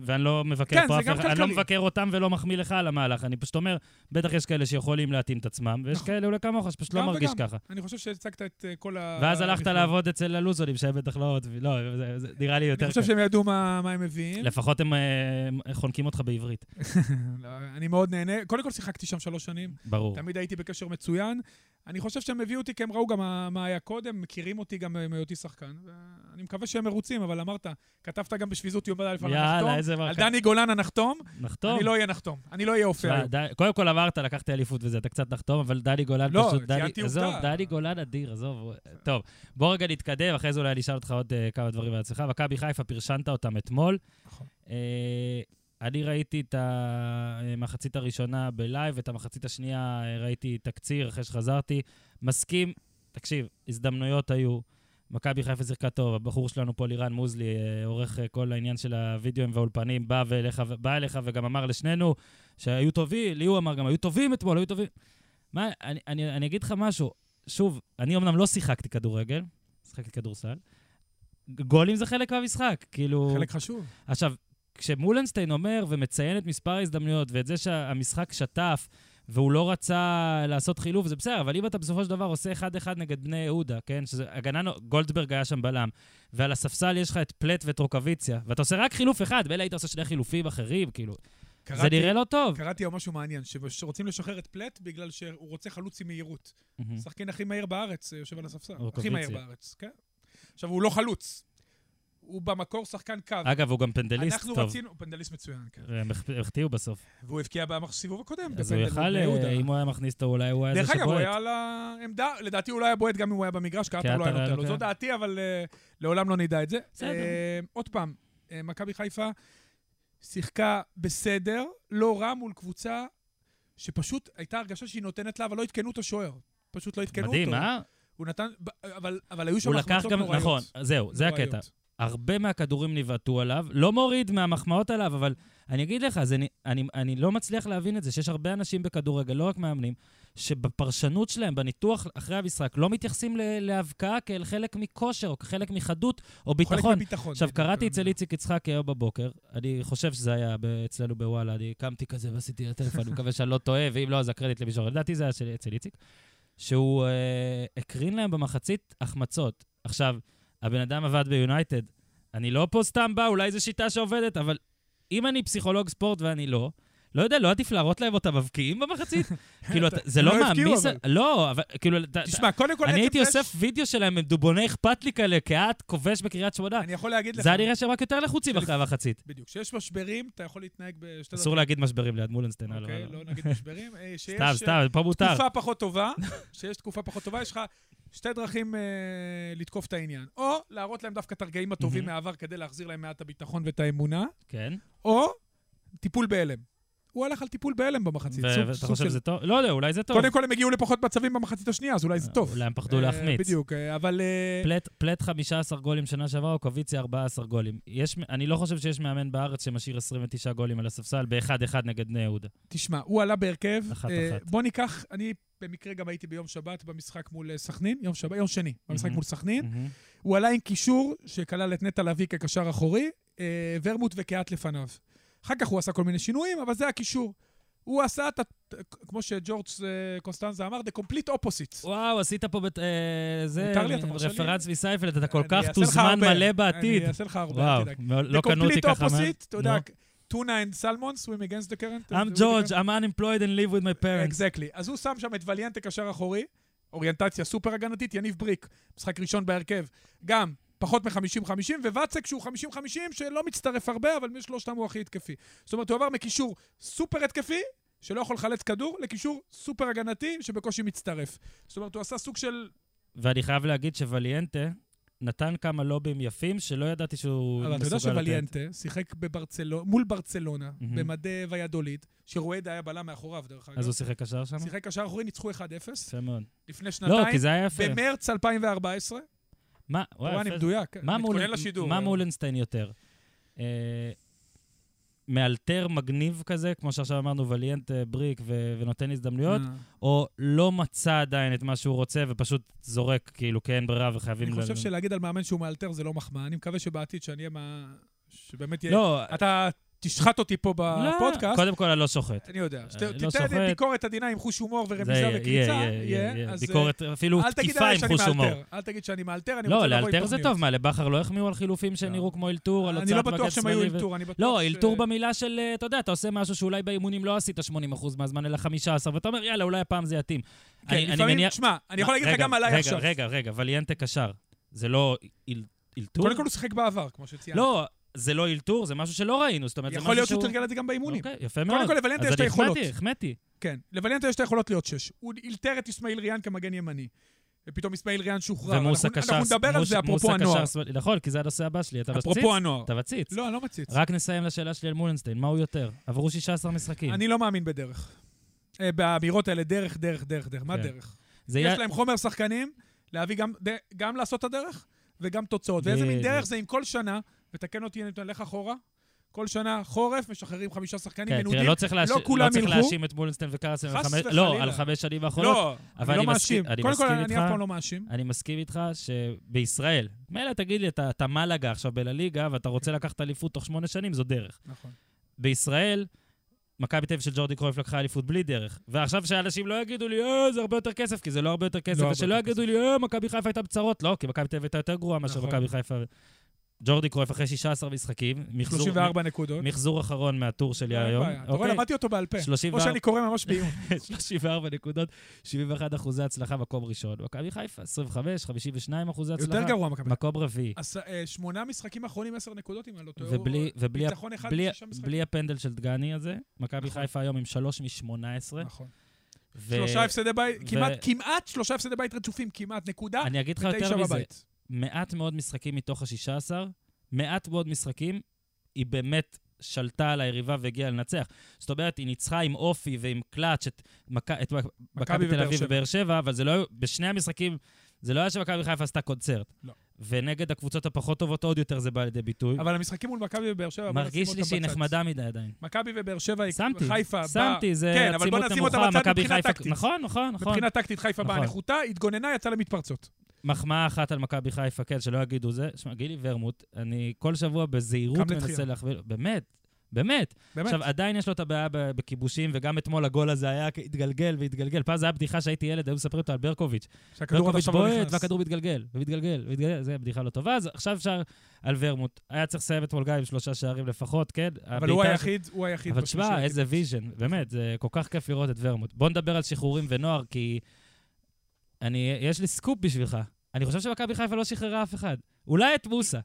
ואני לא מבקר כן, פה זה אף גם אחד, אני לא. מבקר אותם ולא מחמיא לך על המהלך. אני פשוט אומר, בטח יש כאלה שיכולים להתאים את עצמם, ויש נכון. כאלה אולי כמוך שפשוט לא מרגיש וגם. ככה. אני חושב שהצגת את אה, כל ה... ואז הלכת. לעבוד אצל הלוזונים, שהם בטח לא... לא, זה- זה נראה לי יותר אני חושב. שהם ידעו מה, מה הם מביאים. לפחות הם אה, חונקים אותך בעברית. לא, אני מאוד נהנה. קודם כל שיחקתי שם שלוש שנים, ברור. תמיד הייתי בקשר מצוין. אני חושב שהם הביאו אותי כי הם ראו גם מה, מה היה קודם, מכירים אותי גם מהיותי שחקן. ואני מקווה שהם מרוצים, אבל אמרת, כתבת גם בשביזות יום א' על הנחתום. על. דני גולן הנחתום, נחתום. אני לא אהיה נחתום. אני לא אהיה אופה תשמע, היום. קודם כל אמרת, לקחתי אליפות וזה, אתה קצת נחתום, אבל דני גולן לא, פשוט... ציינתי עזוב, עובדה. דני גולן אדיר, עזוב. טוב, בוא רגע נתקדם, אחרי זה אולי אני אשאל אותך עוד אה, כמה דברים על עצמך. מכבי חיפה, פרשנת אותם אתמול. נכון. אני ראיתי את המחצית הראשונה בלייב, את המחצית השנייה אה, ראיתי תקציר אחרי שחזרתי. מסכים תקשיב, הזדמנויות היו. מכבי חיפה שיחקה טוב, הבחור שלנו פה, לירן מוזלי, אה, עורך אה, כל העניין של הווידאוים והאולפנים, בא, ואליך, בא אליך וגם אמר לשנינו שהיו טובים, לי הוא אמר גם, היו טובים אתמול, היו טובים. מה, אני, אני, אני אגיד לך משהו, שוב, אני אמנם לא שיחקתי כדורגל, שיחקתי כדורסל, גולים זה חלק מהמשחק, כאילו... חלק חשוב. עכשיו, כשמולנשטיין אומר ומציין את מספר ההזדמנויות ואת זה שהמשחק שטף, והוא לא רצה לעשות חילוף, זה בסדר, אבל אם אתה בסופו של דבר עושה 1-1 נגד בני יהודה, כן? שזה הגנה, גולדברג היה שם בלם, ועל הספסל יש לך את פלט ואת רוקוויציה, ואתה עושה רק חילוף אחד, ואלה היית עושה שני חילופים אחרים, כאילו. קראתי, זה נראה לא טוב. קראתי משהו מעניין, שרוצים לשחרר את פלט בגלל שהוא רוצה חלוץ עם מהירות. השחקן הכי מהיר בארץ יושב על הספסל. הכי מהיר בארץ, כן. עכשיו, הוא לא חלוץ. הוא במקור שחקן קו. אגב, הוא גם פנדליסט אנחנו טוב. אנחנו רצינו, פנדליסט מצוין, כן. הם החטיאו בסוף. והוא הבקיע בסיבוב הקודם. אז הוא יכל, אם הוא היה מכניס אותו, אולי הוא היה זה שבועט. דרך אגב, הוא היה על העמדה, לדעתי הוא לא היה בועט גם אם הוא היה במגרש, כי אתה לא היה נותן לו. זו דעתי, אבל לעולם לא נדע את זה. בסדר. עוד פעם, מכבי חיפה שיחקה בסדר, לא רע מול קבוצה שפשוט הייתה הרגשה שהיא נותנת לה, אבל לא עדכנו את השוער. פשוט לא עדכנו אותו. מדהים, אה? הוא נתן, אבל, אבל היו שם החמצות נוראיות. נכון, זהו, זה הקטע. הרבה מהכדורים ניבטו עליו, לא מוריד מהמחמאות עליו, אבל אני אגיד לך, אני, אני, אני לא מצליח להבין את זה, שיש הרבה אנשים בכדורגל, לא רק מאמנים, שבפרשנות שלהם, בניתוח אחרי המשחק, לא מתייחסים להבקעה כאל חלק מכושר, או כחלק מחדות, או ביטחון. חלק מביטחון. עכשיו, קראתי אצל איציק יצחק היום בבוקר, אני חושב שזה היה אצלנו בוואלה, אני קמתי כזה ועשיתי לטלפון, אני מקווה שאני לא טועה, ואם לא, אז הקרדיט למישהו. לדעתי זה היה אצל איציק, שהוא אה, הקרין להם במחצית החמצות. עכשיו, הבן אדם עבד ביונייטד. אני לא פה סתם בא, אולי זו שיטה שעובדת, אבל אם אני פסיכולוג ספורט ואני לא, לא יודע, לא עדיף להראות להם אותם מבקיעים במחצית? כאילו, זה לא מעמיס... לא, אבל כאילו... תשמע, קודם כל... אני הייתי אוסף וידאו שלהם עם דובוני אכפת לי כאלה, כעת כובש בקריית שמונה. אני יכול להגיד לך... זה היה נראה שהם רק יותר לחוצים אחרי המחצית. בדיוק. כשיש משברים, אתה יכול להתנהג בשתי. אסור להגיד משברים ליד מולנסטיין. אוקיי, לא נגיד משברים. סתם, סתם, פה מותר. תקופה פחות טובה, שיש תקופה פחות טובה, יש לך שתי דרכים אה, לתקוף את העניין. או להראות להם דווקא את הרגעים הטובים מהעבר כדי להחזיר להם מעט הביטחון ואת האמונה. כן. או טיפול בהלם. הוא הלך על טיפול בהלם במחצית. ואתה חושב שזה טוב? לא יודע, אולי זה טוב. קודם כל הם הגיעו לפחות מצבים במחצית השנייה, אז אולי זה טוב. אולי הם פחדו להחמיץ. בדיוק, אבל... פלט 15 גולים שנה שעברה, או קוויציה 14 גולים. אני לא חושב שיש מאמן בארץ שמשאיר 29 גולים על הספסל ב-1-1 נגד בני יהודה. תשמע, הוא עלה בהרכב. בוא ניקח, אני במקרה גם הייתי ביום שבת במשחק מול סכנין, יום שבת, יום שני, במשחק מול סכנין. הוא עלה עם קישור שכלל את נטע לביא כקשר אחורי, ורמוט וקהת לפניו. אחר כך הוא עשה כל מיני שינויים, אבל זה הקישור. הוא עשה את ה... כמו שג'ורג' קוסטנזה אמר, the complete opposite. וואו, עשית פה בת... זה רפרנס מסייפלד, אתה כל כך תוזמן מלא בעתיד. אני אעשה לך הרבה, אל תדאג. וואו, לא קנו אותי ככה. the complete opposite, אתה יודע, טונה and salmon swim against the current. I'm George, I'm unemployed and live with my parents. Exactly. אז הוא שם שם את וליאנטה קשר אחורי, אוריינטציה סופר הגנתית, יניב בריק, משחק ראשון בהרכב. גם פחות מ-50-50, וואצק שהוא 50-50, שלא מצטרף הרבה, אבל משלושתם הוא הכי התקפי. זאת אומרת, הוא עבר מקישור סופר התקפי, שלא יכול לחלץ כדור, לקישור סופר הגנתי, שבקושי מצטרף. זאת אומרת, הוא עשה סוג של... ואני חייב להגיד שווליאנטה נתן כמה לובים יפים, שלא ידעתי שהוא מסוגל לתת. אבל אתה יודע שווליאנטה שיחק בברצלונה, מול ברצלונה, mm-hmm. במדי ויאדוליד, שרואד היה בלם מאחוריו, דרך אגב. אז הוא שיחק קשר שם? שיחק קשר אחורי, ניצחו 1-0. יפה מאוד. לפני שנתיים. לא, כי זה היה יפה. במרץ 2014. מה, וואי, אני מדויק, מתכונן לשידור. מה מולנסטיין יותר? אה, מאלתר מגניב כזה, כמו שעכשיו אמרנו, וליאנט בריק ו- ונותן הזדמנויות, אה. או לא מצא עדיין את מה שהוא רוצה ופשוט זורק, כאילו, כי אין ברירה וחייבים... אני חושב שלהגיד על מאמן שהוא מאלתר זה לא מחמאה. אני מקווה שבעתיד שאני אהיה מה... שבאמת יהיה... לא... אתה תשחט אותי פה בפודקאסט. לא, קודם כל אני לא שוחט. אני יודע. לא תיתן ביקורת עדינה עם חוש הומור ורמיזה וקריצה. יהיה, ביקורת, אפילו תקיפה עם חוש הומור. אל תגיד שאני מאלתר, אני רוצה לבוא עם תוכניות. לא, לאלתר זה טוב, מה, לבכר לא החמיאו על חילופים שנראו כמו אלתור, על הוצאת מגן שמאלי? אני לא בטוח שהם היו אלתור, אני בטוח לא, אלתור במילה של, אתה יודע, אתה עושה משהו שאולי באימונים לא עשית 80% מהזמן, אלא 15, ואתה אומר, יאללה, אולי הפעם זה יתאים. כן, לפעמים, תשמע, אני יכול להגיד לך גם עליי עכשיו. רגע, רגע, וליאנטה קשר. זה לא אלתור? קודם כל הוא שיחק בעבר, כמו שציינת. לא, זה לא אלתור, זה משהו שלא ראינו, זאת אומרת, זה משהו שהוא... יכול להיות שהוא תרגל את זה גם באימונים. אוקיי, יפה מאוד. קודם כל, לוולנטה יש את היכולות. אז אני החמאתי, כן, לוולנטה יש את היכולות להיות שש. הוא אלתר את אסמאעיל ריאן כמגן ימני. ופתאום אסמאעיל ריאן שוחרר. ומוסה קשר... אנחנו נדבר על זה, אפרופו הנוער. נכון, כי זה הנושא הבא שלי. אתה מציץ? אפרופו הנוער. אתה מציץ. לא, אני לא מציץ. רק נסיים לשאלה שלי על מולנשטיין, מה הוא יותר? עברו 16 משחקים. אני לא מאמין בדרך. באמירות האלה, דרך, דרך, דרך, דרך. מה כן. דרך? יש להם חומר שחקנים להביא גם, לעשות את הדרך וגם תוצאות. ואיזה מין. דרך זה אם כל שנה, ותקן אותי, אני נלך אחורה, כל שנה חורף, משחררים חמישה שחקנים כן, מנודים. תראה, לא צריך להאש- לא כולם לא צריך ילכו. להאשים את מולנסטיין וקרסן על חס חמש- וחלילה. לא, על חמש שנים האחרונות. לא, אני לא אני מסכים- מאשים. אני קודם כל, מסכים אני איתך. אף פעם לא מאשים. אני מסכים איתך שבישראל, מילא תגיד לי, אתה, אתה מלאגה עכשיו בלליגה, ואתה רוצה לקחת אליפות תוך שמונה שנים, זו דרך. נכון. בישראל, מכבי תל אביב של ג'ורדי קרויף לקחה אליפות בלי דרך. ועכשיו שאנשים לא יגידו לי, אה, זה הרבה יותר כסף, כי זה לא הרבה יותר כסף, הרבה ושלא יגידו לי, אה, מכבי חיפה הייתה בצרות. לא, כי מכבי תל אביב הייתה יותר גרועה מאשר נכון. מכבי חיפה. ג'ורדי קרויף אחרי 16 משחקים, מחזור, 34 נקודות. מחזור אחרון מהטור שלי היום. אתה רואה, למדתי אותו בעל פה. 34 או שאני קורא ממש בעיון. 34 נקודות, 71 אחוזי הצלחה, מקום ראשון. מכבי חיפה, 25, 52 אחוזי הצלחה. יותר גרוע מכבי. מקום רביעי. אה, שמונה משחקים אחרונים, עשר נקודות, אם אני לא טועה. ובלי, הפנדל של דגני הזה, מכבי נכון. חיפה היום עם 3 מ-18. נכון. שלושה הפסדי בית, ו- כמעט, כמעט שלושה הפסדי בית רצופים, כמעט, נקודה, אני אגיד לך יותר מזה, בבית. מעט מאוד משחקים מתוך ה-16, מעט מאוד משחקים, היא באמת שלטה על היריבה והגיעה לנצח. זאת אומרת, היא ניצחה עם אופי ועם קלאץ' את, מק... את מכבי תל אביב. ובאר שבע, אבל זה לא בשני המשחקים, זה לא היה שמכבי חיפה עשתה קונצרט. לא. ונגד הקבוצות הפחות טובות עוד יותר זה בא לידי ביטוי. אבל המשחקים מול מכבי ובאר שבע, מרגיש לי שהיא. נחמדה מדי עדיין. מכבי ובאר שבע, שמתי, חיפה באה... שמתי, זה כן, עצימות נמוכה, מכבי חיפה... נכון, נכון, נכון. מבחינה טקטית חיפה באה נכון. נחותה, התגוננה, יצאה למתפרצות. מחמאה אחת על מכבי חיפה, כן, שלא יגידו זה. שמע, גילי ורמוט, אני כל שבוע בזהירות מנסה. להכווין... באמת, באמת. באמת. עכשיו, עדיין יש לו את הבעיה בכיבושים, וגם אתמול הגול הזה היה התגלגל והתגלגל. פעם זה היה בדיחה שהייתי ילד, היו מספרים אותו על ברקוביץ'. ברקוביץ' בועט. והכדור מתגלגל, ומתגלגל, ומתגלגל, זה בדיחה לא טובה. אז עכשיו אפשר על ורמוט. היה צריך לסיים אתמול גם עם שלושה שערים לפחות, כן? אבל הוא היחיד, הוא היחיד. אבל. תשמע, איזה vision, באמת, זה כל כך כיף לראות את ורמוט. בוא נדבר על שחרורים ונוער, כי אני, יש לי סקופ בשבילך. אני חושב שמכבי חיפה לא שחררה אף אחד. אולי את מוסה.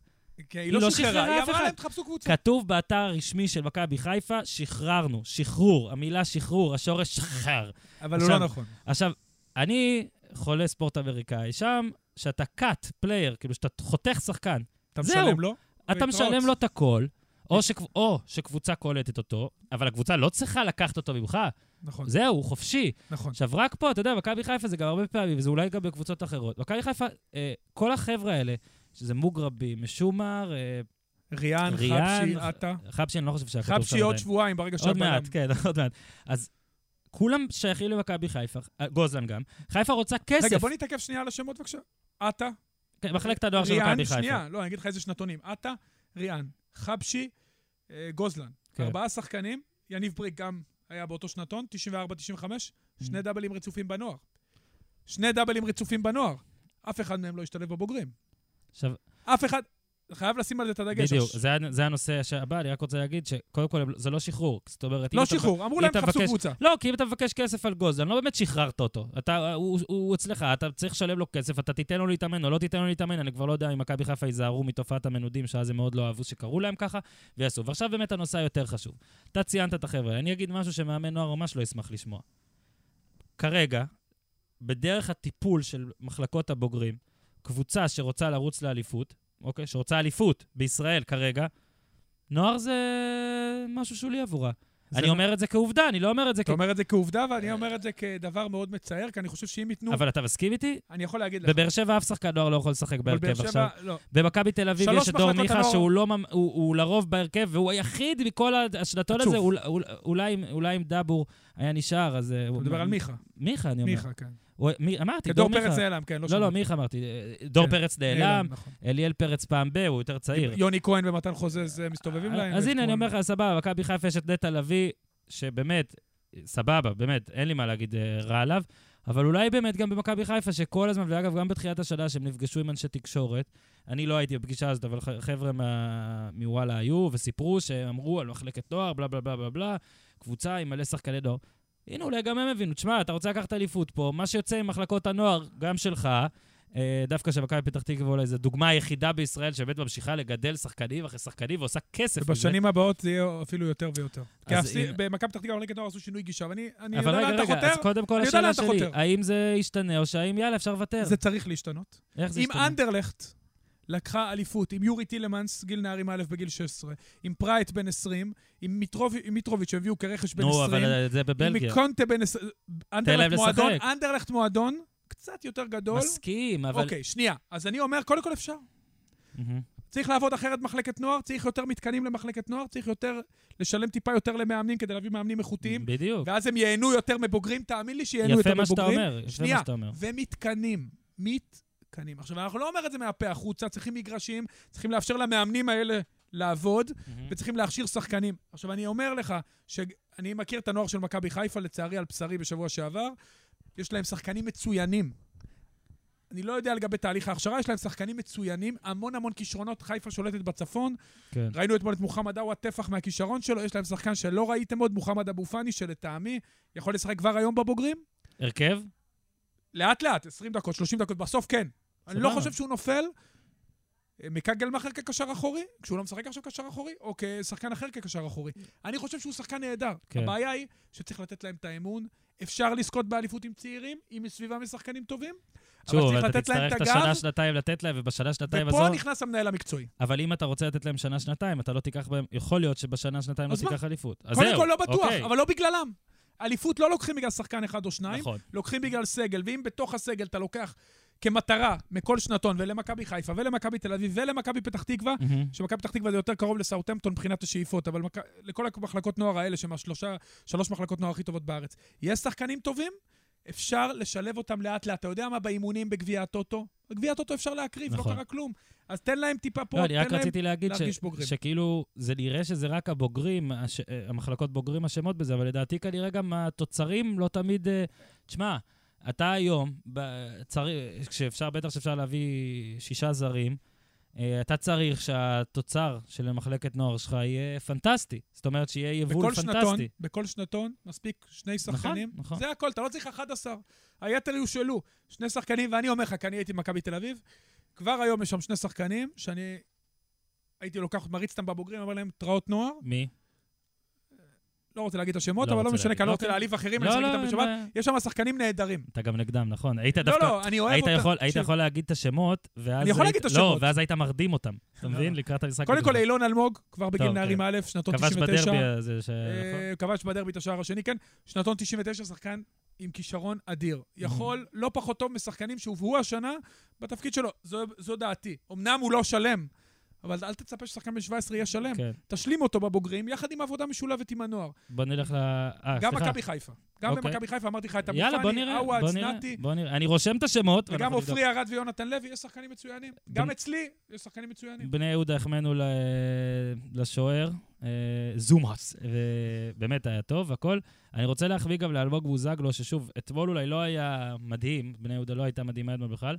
כי היא לא לא שחררה היא אמרה. להם, תחפשו קבוצה. כתוב באתר הרשמי של מכבי חיפה, שחררנו. שחרור. המילה שחרור, השורש שחרר. אבל הוא לא נכון. עכשיו, אני חולה ספורט אמריקאי. שם, שאתה cut player, כאילו שאתה חותך שחקן, אתה. משלם לו. אתה. משלם לו את הכל, או, שקב... או שקבוצה קולטת אותו, אבל הקבוצה לא צריכה לקחת אותו ממך. נכון, זהו, הוא חופשי. נכון. עכשיו, רק פה, אתה יודע, מכבי חיפה זה גם הרבה פעמים, וזה אולי גם בקבוצות אחרות. מכבי חיפה, אה, כל החבר'ה האלה, שזה מוגרבי, משומר, אה, ריאן, ריאן, חבשי, עטה. חבשי, אני לא חושב שהיה כתוב שם חבשי עוד. שבועיים, ברגע עוד שהבלם. מעט, כן, עוד מעט. אז כולם שייכים למכבי חיפה, אה, גוזלן גם. חיפה רוצה כסף. רגע, בוא נתעכב שנייה על השמות בבקשה. עטה, כן, מחלקת הנוער של מכבי ריאן, חיפה. שנייה, לא, אני אגיד לך איזה שנתונים. עטה, ריאן, חבשי, אה, גוזלן. כן. ארבעה שחקנים, יניב בריק גם היה באותו שנתון, 94-95, Mm. שני דאבלים רצופים בנוער. שני דאבלים רצופים בנוער. אף אחד מהם לא השתלב בבוגרים. עכשיו, אף אחד, חייב לשים על זה את הדגש. בדיוק, זה, זה הנושא הבא, אני רק רוצה להגיד שקודם כל זה לא שחרור. זאת אומרת, לא אתה- שחרור, אמרו אם להם אתה תחפשו קבוצה. לא, כי אם אתה מבקש כסף על גוזלן, לא באמת שחררת אותו. אתה, הוא, הוא אצלך, אתה צריך לשלם לו כסף, אתה תיתן לו להתאמן או לא תיתן לו להתאמן, אני כבר לא יודע אם מכבי חיפה ייזהרו מתופעת המנודים, שאז הם מאוד לא אהבו שקראו להם ככה, ויעשו. ועכשיו באמת הנושא היותר חשוב. אתה ציינת את החבר'ה, אני אגיד משהו שמאמן נוער ממש לא ישמח לשמוע. כרגע, בדרך הטיפול של מחלקות הבוגרים, קבוצה שרוצה לרוץ לאליפות, אוקיי? שרוצה אליפות בישראל כרגע, נוער זה משהו שולי עבורה. אני לא- אומר את זה כעובדה, אני לא אומר את זה כ... אתה אומר את זה כעובדה, ואני אומר את זה כדבר מאוד מצער, כי אני חושב שאם ייתנו... אבל אתה מסכים איתי? אני יכול להגיד לך. בבאר שבע אף שחקן נוער לא יכול לשחק בהרכב עכשיו. לא. במכבי תל אביב יש את דור מיכה, הנוער- שהוא לא הוא- הוא לרוב בהרכב, והוא היחיד מכל השנתון. הזה, אול- אול- אולי אם- אולי אם דאבור היה נשאר, אז... אה, אתה מדבר על מיכה. מיכה, אני אומר. מיכה, כן. הוא- מי- אמרתי, דור מיכה. פרץ נעלם, כן, לא לא, לא, שמעתי. מיכה אמרתי. אה, דור כן. פרץ נעלם, נכון. אליאל פרץ פעם ב, הוא יותר צעיר. יוני כהן ומתן חוזז מסתובבים להם. אז הנה, אני אומר לך, סבבה, מכבי חיפה יש את נטע לביא, שבאמת, סבבה, באמת, אין לי מה להגיד אה, רע עליו, אבל אולי באמת גם במכבי חיפה, שכל הזמן, ואגב, גם בתחילת השנה, שהם נפגשו עם אנשי תקשורת, אני לא הייתי בפגישה הזאת, אבל חבר'ה מוואלה היו, וסיפרו שהם אמרו על מחלקת נוער, בלה בלה בלה בלה בלה, קבוצה עם מלא שחקני נוער. הנה, אולי גם הם הבינו, תשמע, אתה רוצה לקחת אליפות פה, מה שיוצא ממחלקות הנוער, גם שלך, אה, דווקא שמכבי פתח תקווה אולי זו דוגמה היחידה בישראל שבאמת ממשיכה לגדל שחקנים אחרי שחקנים ועושה כסף. ובשנים הבאות זה יהיה אפילו יותר ויותר. כי אז אם- במכבי פתח תקווה במחלקת נוער עשו שינוי גישה, ואני אני אבל יודע לאן רגע, אתה רגע, אז חותר, קודם כל השאלה שלי, חותר. האם זה ישתנה או שהאם יאללה, אפשר לוותר? זה צריך להשתנות. איך זה אם ישתנה? אנדרלכט לקחה אליפות עם יורי טילמנס, גיל נערים א' בגיל 16, עם פרייט בן 20, עם מיטרוב- עם מיטרוביץ' שהביאו כרכש בן 20, נו, אבל זה עם בבלגיה. קונטה בן 20, להם אנדרלכט מועדון. אנדרלכט מועדון קצת יותר גדול. מסכים, אבל... אוקיי, שנייה. אז אני אומר, קודם כל אפשר. צריך לעבוד אחרת במחלקת נוער, צריך יותר מתקנים למחלקת נוער, צריך יותר, לשלם טיפה יותר למאמנים כדי להביא מאמנים איכותיים, בדיוק. ואז הם ייהנו יותר מבוגרים, תאמין לי שייהנו יותר יפה מבוגרים. מה שאתה אומר, יפה שנייה, מה שאתה אומר. ומתקנים. מתקנים. עכשיו, אנחנו לא אומר את זה מהפה החוצה, צריכים מגרשים, צריכים לאפשר למאמנים האלה לעבוד, מהמם. וצריכים להכשיר שחקנים. עכשיו, אני אומר לך, שאני מכיר את הנוער של מכבי חיפה, לצערי, על בשרי בשבוע שעבר, יש להם שחקנים מצוינים. אני לא יודע לגבי תהליך ההכשרה, יש להם שחקנים מצוינים, המון המון כישרונות, חיפה שולטת בצפון. כן. ראינו אתמול את מוחמד עווא, טפח מהכישרון שלו, יש להם שחקן שלא ראיתם עוד, מוחמד אבו פאני, שלטעמי יכול לשחק כבר היום בבוגרים. הרכב? לאט לאט, 20 דקות, 30 דקות, בסוף כן. אני לא. חושב שהוא נופל. אה, מקגלמאכר כקשר אחורי, כשהוא לא משחק עכשיו קשר אחורי, או כשחקן אחר כקשר אחורי. אני חושב שהוא שחקן נהדר. כן. הבעיה היא שצריך לתת להם את האמון. אפשר לזכות באליפות עם צעירים, אם מסביבם יש שחקנים טובים, אבל שוב, צריך אתה לתת להם תצטרך את את הגב, השנה-שנתיים לתת להם, ובשנה-שנתיים ופה הזו... נכנס המנהל המקצועי. אבל אם אתה רוצה לתת להם שנה-שנתיים, אתה לא תיקח בהם... יכול להיות שבשנה-שנתיים לא מה? תיקח אליפות. אז קודם זהו, כל לא בטוח, אוקיי. אבל לא בגללם. אליפות לא לוקחים בגלל שחקן אחד או שניים, נכון. לוקחים בגלל סגל, ואם בתוך הסגל אתה לוקח כמטרה מכל שנתון, ולמכבי חיפה, ולמכבי תל אביב, ולמכבי פתח תקווה, מהמם. שמכבי פתח תקווה זה יותר קרוב לסאוטהמפטון מבחינת השאיפות, אבל מק... לכל המחלקות נוער האלה, שהן שלוש מחלקות נוער הכי טובות בארץ, יש שחקנים טובים, אפשר לשלב אותם לאט-לאט. אתה יודע מה באימונים בגביע הטוטו? בגביע הטוטו אפשר להקריב, נכון. לא קרה כלום. אז תן להם טיפה פה, לא, תן אני רק להם... רציתי להגיד ש- להרגיש בוגרים. שכאילו, זה נראה שזה רק הבוגרים, הש- המחלקות בוגרים אשמות בזה, אבל לדעתי כנראה גם התוצרים לא תמיד... אה, תשמע, אתה היום, צריך, כשאפשר, בטח שאפשר להביא שישה זרים, אה, אתה צריך שהתוצר של מחלקת נוער שלך יהיה פנטסטי. זאת אומרת, שיהיה יבול בכל שנתון, פנטסטי. בכל שנתון, מספיק שני שחקנים. נכון. זה הכל, אתה לא צריך 11. היתר יושאלו. שני שחקנים, ואני אומר לך, כי אני הייתי במכבי תל אביב, כבר היום יש שם שני שחקנים, שאני הייתי לוקח, מריץ אותם בבוגרים, אומר להם, תראות נוער. מי? לא רוצה להגיד את השמות, לא אבל לא משנה. כי אני לא רוצה אוקיי. להעליב אחרים, לא, אני לא, אותם אין בשבת. יש שם שחקנים נהדרים. אתה גם נגדם, נכון. היית לא, דווקא... לא, אני אוהב היית אותם. יכול, היית יכול להגיד את השמות, ואז... אני יכול להגיד את לא, השמות. ואז היית מרדים אותם. אתה לא. מבין? לקראת המשחק. קודם כל. אילון אלמוג, כבר בגיל טוב, נערים. א', שנתון 99. אה, נכון. כבש בדרבי את השער השני, כן. שנתון 99, שחקן עם כישרון אדיר. יכול לא פחות טוב משחקנים שהובאו השנה בתפקיד שלו. זו דעתי. אמנם הוא לא שלם, אבל אל תצפה ששחקן בן 17 יהיה שלם. כן. תשלים אותו בבוגרים, יחד עם עבודה משולבת עם הנוער. בוא נלך ל... אה, גם סליחה. מכבי חיפה. גם אוקיי. במכבי חיפה, אמרתי לך את אבו פאני, עווד, צנתי, בוא נראה. אני רושם את השמות, וגם. עופרי ארד ויונתן לוי, יש שחקנים מצוינים. גם בן- אצלי יש שחקנים מצוינים. בני יהודה החמאנו ל- לשוער, אה, זומאס, ובאמת היה טוב, הכל. אני רוצה להחביא גם לאלמוג בוזגלו, ששוב, אתמול אולי לא היה מדהים, בני יהודה לא הייתה מדהימה אתמול בכלל,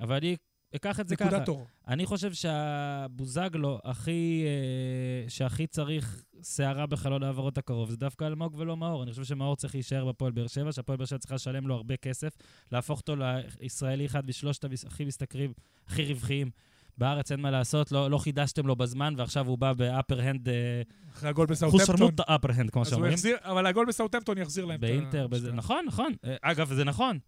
אבל אני אקח את זה ככה. נקודת אור. אני חושב שהבוזגלו הכי, אה, שהכי צריך סערה בחלון העברות הקרוב, זה דווקא אלמוג ולא מאור. אני חושב שמאור צריך להישאר בפועל באר שבע, שהפועל באר שבע צריכה לשלם לו הרבה כסף, להפוך אותו לישראלי אחד משלושת הכי משתכרים, הכי רווחיים. בארץ אין מה לעשות, לא, לא חידשתם לו בזמן, ועכשיו הוא בא ב upper hand, אחרי הגול בסאוטהמפטון. חוסרנות ה upper hand, כמו שאומרים. אבל הגול בסאוטהמפטון יחזיר להם את ה... באינטר, נכון, נכון. אה, אגב, זה נכון.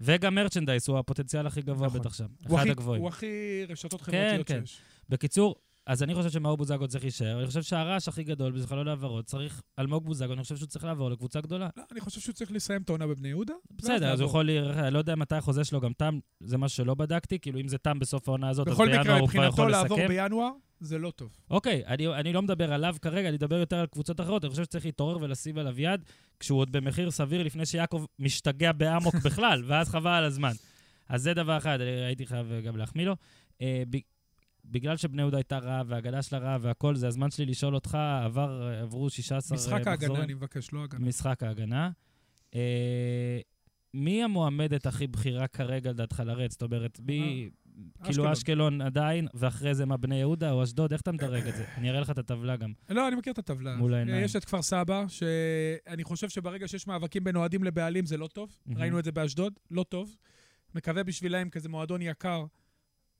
וגם merchandise הוא הפוטנציאל הכי גבוה נכון. בטח שם. הוא אחד הכי- הגבוהים. הוא הכי רשתות כן, חברתיות כן. שיש. בקיצור, אז אני חושב שמאור בוזגלו צריך להישאר. אני חושב שהרעש הכי גדול בזה חלון העברות צריך, אלמוג בוזגלו, אני חושב שהוא צריך לעבור לקבוצה גדולה. לא, אני חושב שהוא צריך לסיים את העונה בבני יהודה. בסדר, אז הוא לעבור. יכול, אני לא יודע מתי החוזה שלו גם תם, זה משהו שלא בדקתי, כאילו אם זה תם בסוף העונה הזאת, אז בכל בינואר מקרה, הוא כבר מבחינתו יכול לעבור לסכם. בינואר, זה לא טוב. אוקיי, אני, אני לא מדבר עליו כרגע, אני מדבר יותר על קבוצות אחרות. אני חושב שצריך להתעורר ולשים עליו יד, כשהוא עוד במחיר סביר לפני שיעקב משתגע באמוק בכלל, ואז חבל על הזמן. אז זה דבר אחד, אני הייתי חייב גם להחמיא לו. אה, ב, בגלל שבני יהודה הייתה רעה וההגנה שלה רעה והכל, זה הזמן שלי לשאול אותך, עבר, עברו 16 משחק מחזורים. ההגנה, אני מבקש, לא הגנה. משחק ההגנה. אה, מי המועמדת הכי בכירה כרגע, לדעתך, לרדת? זאת אומרת, מי... כאילו אשקלון. עדיין, ואחרי זה מה, בני יהודה או אשדוד? איך אתה מדרג את זה? אני אראה לך את הטבלה גם. לא, אני מכיר את הטבלה. מול העיניים. יש את כפר סבא, שאני חושב שברגע שיש מאבקים בין אוהדים לבעלים זה לא טוב. ראינו את זה באשדוד, לא טוב. מקווה בשבילם כזה מועדון יקר,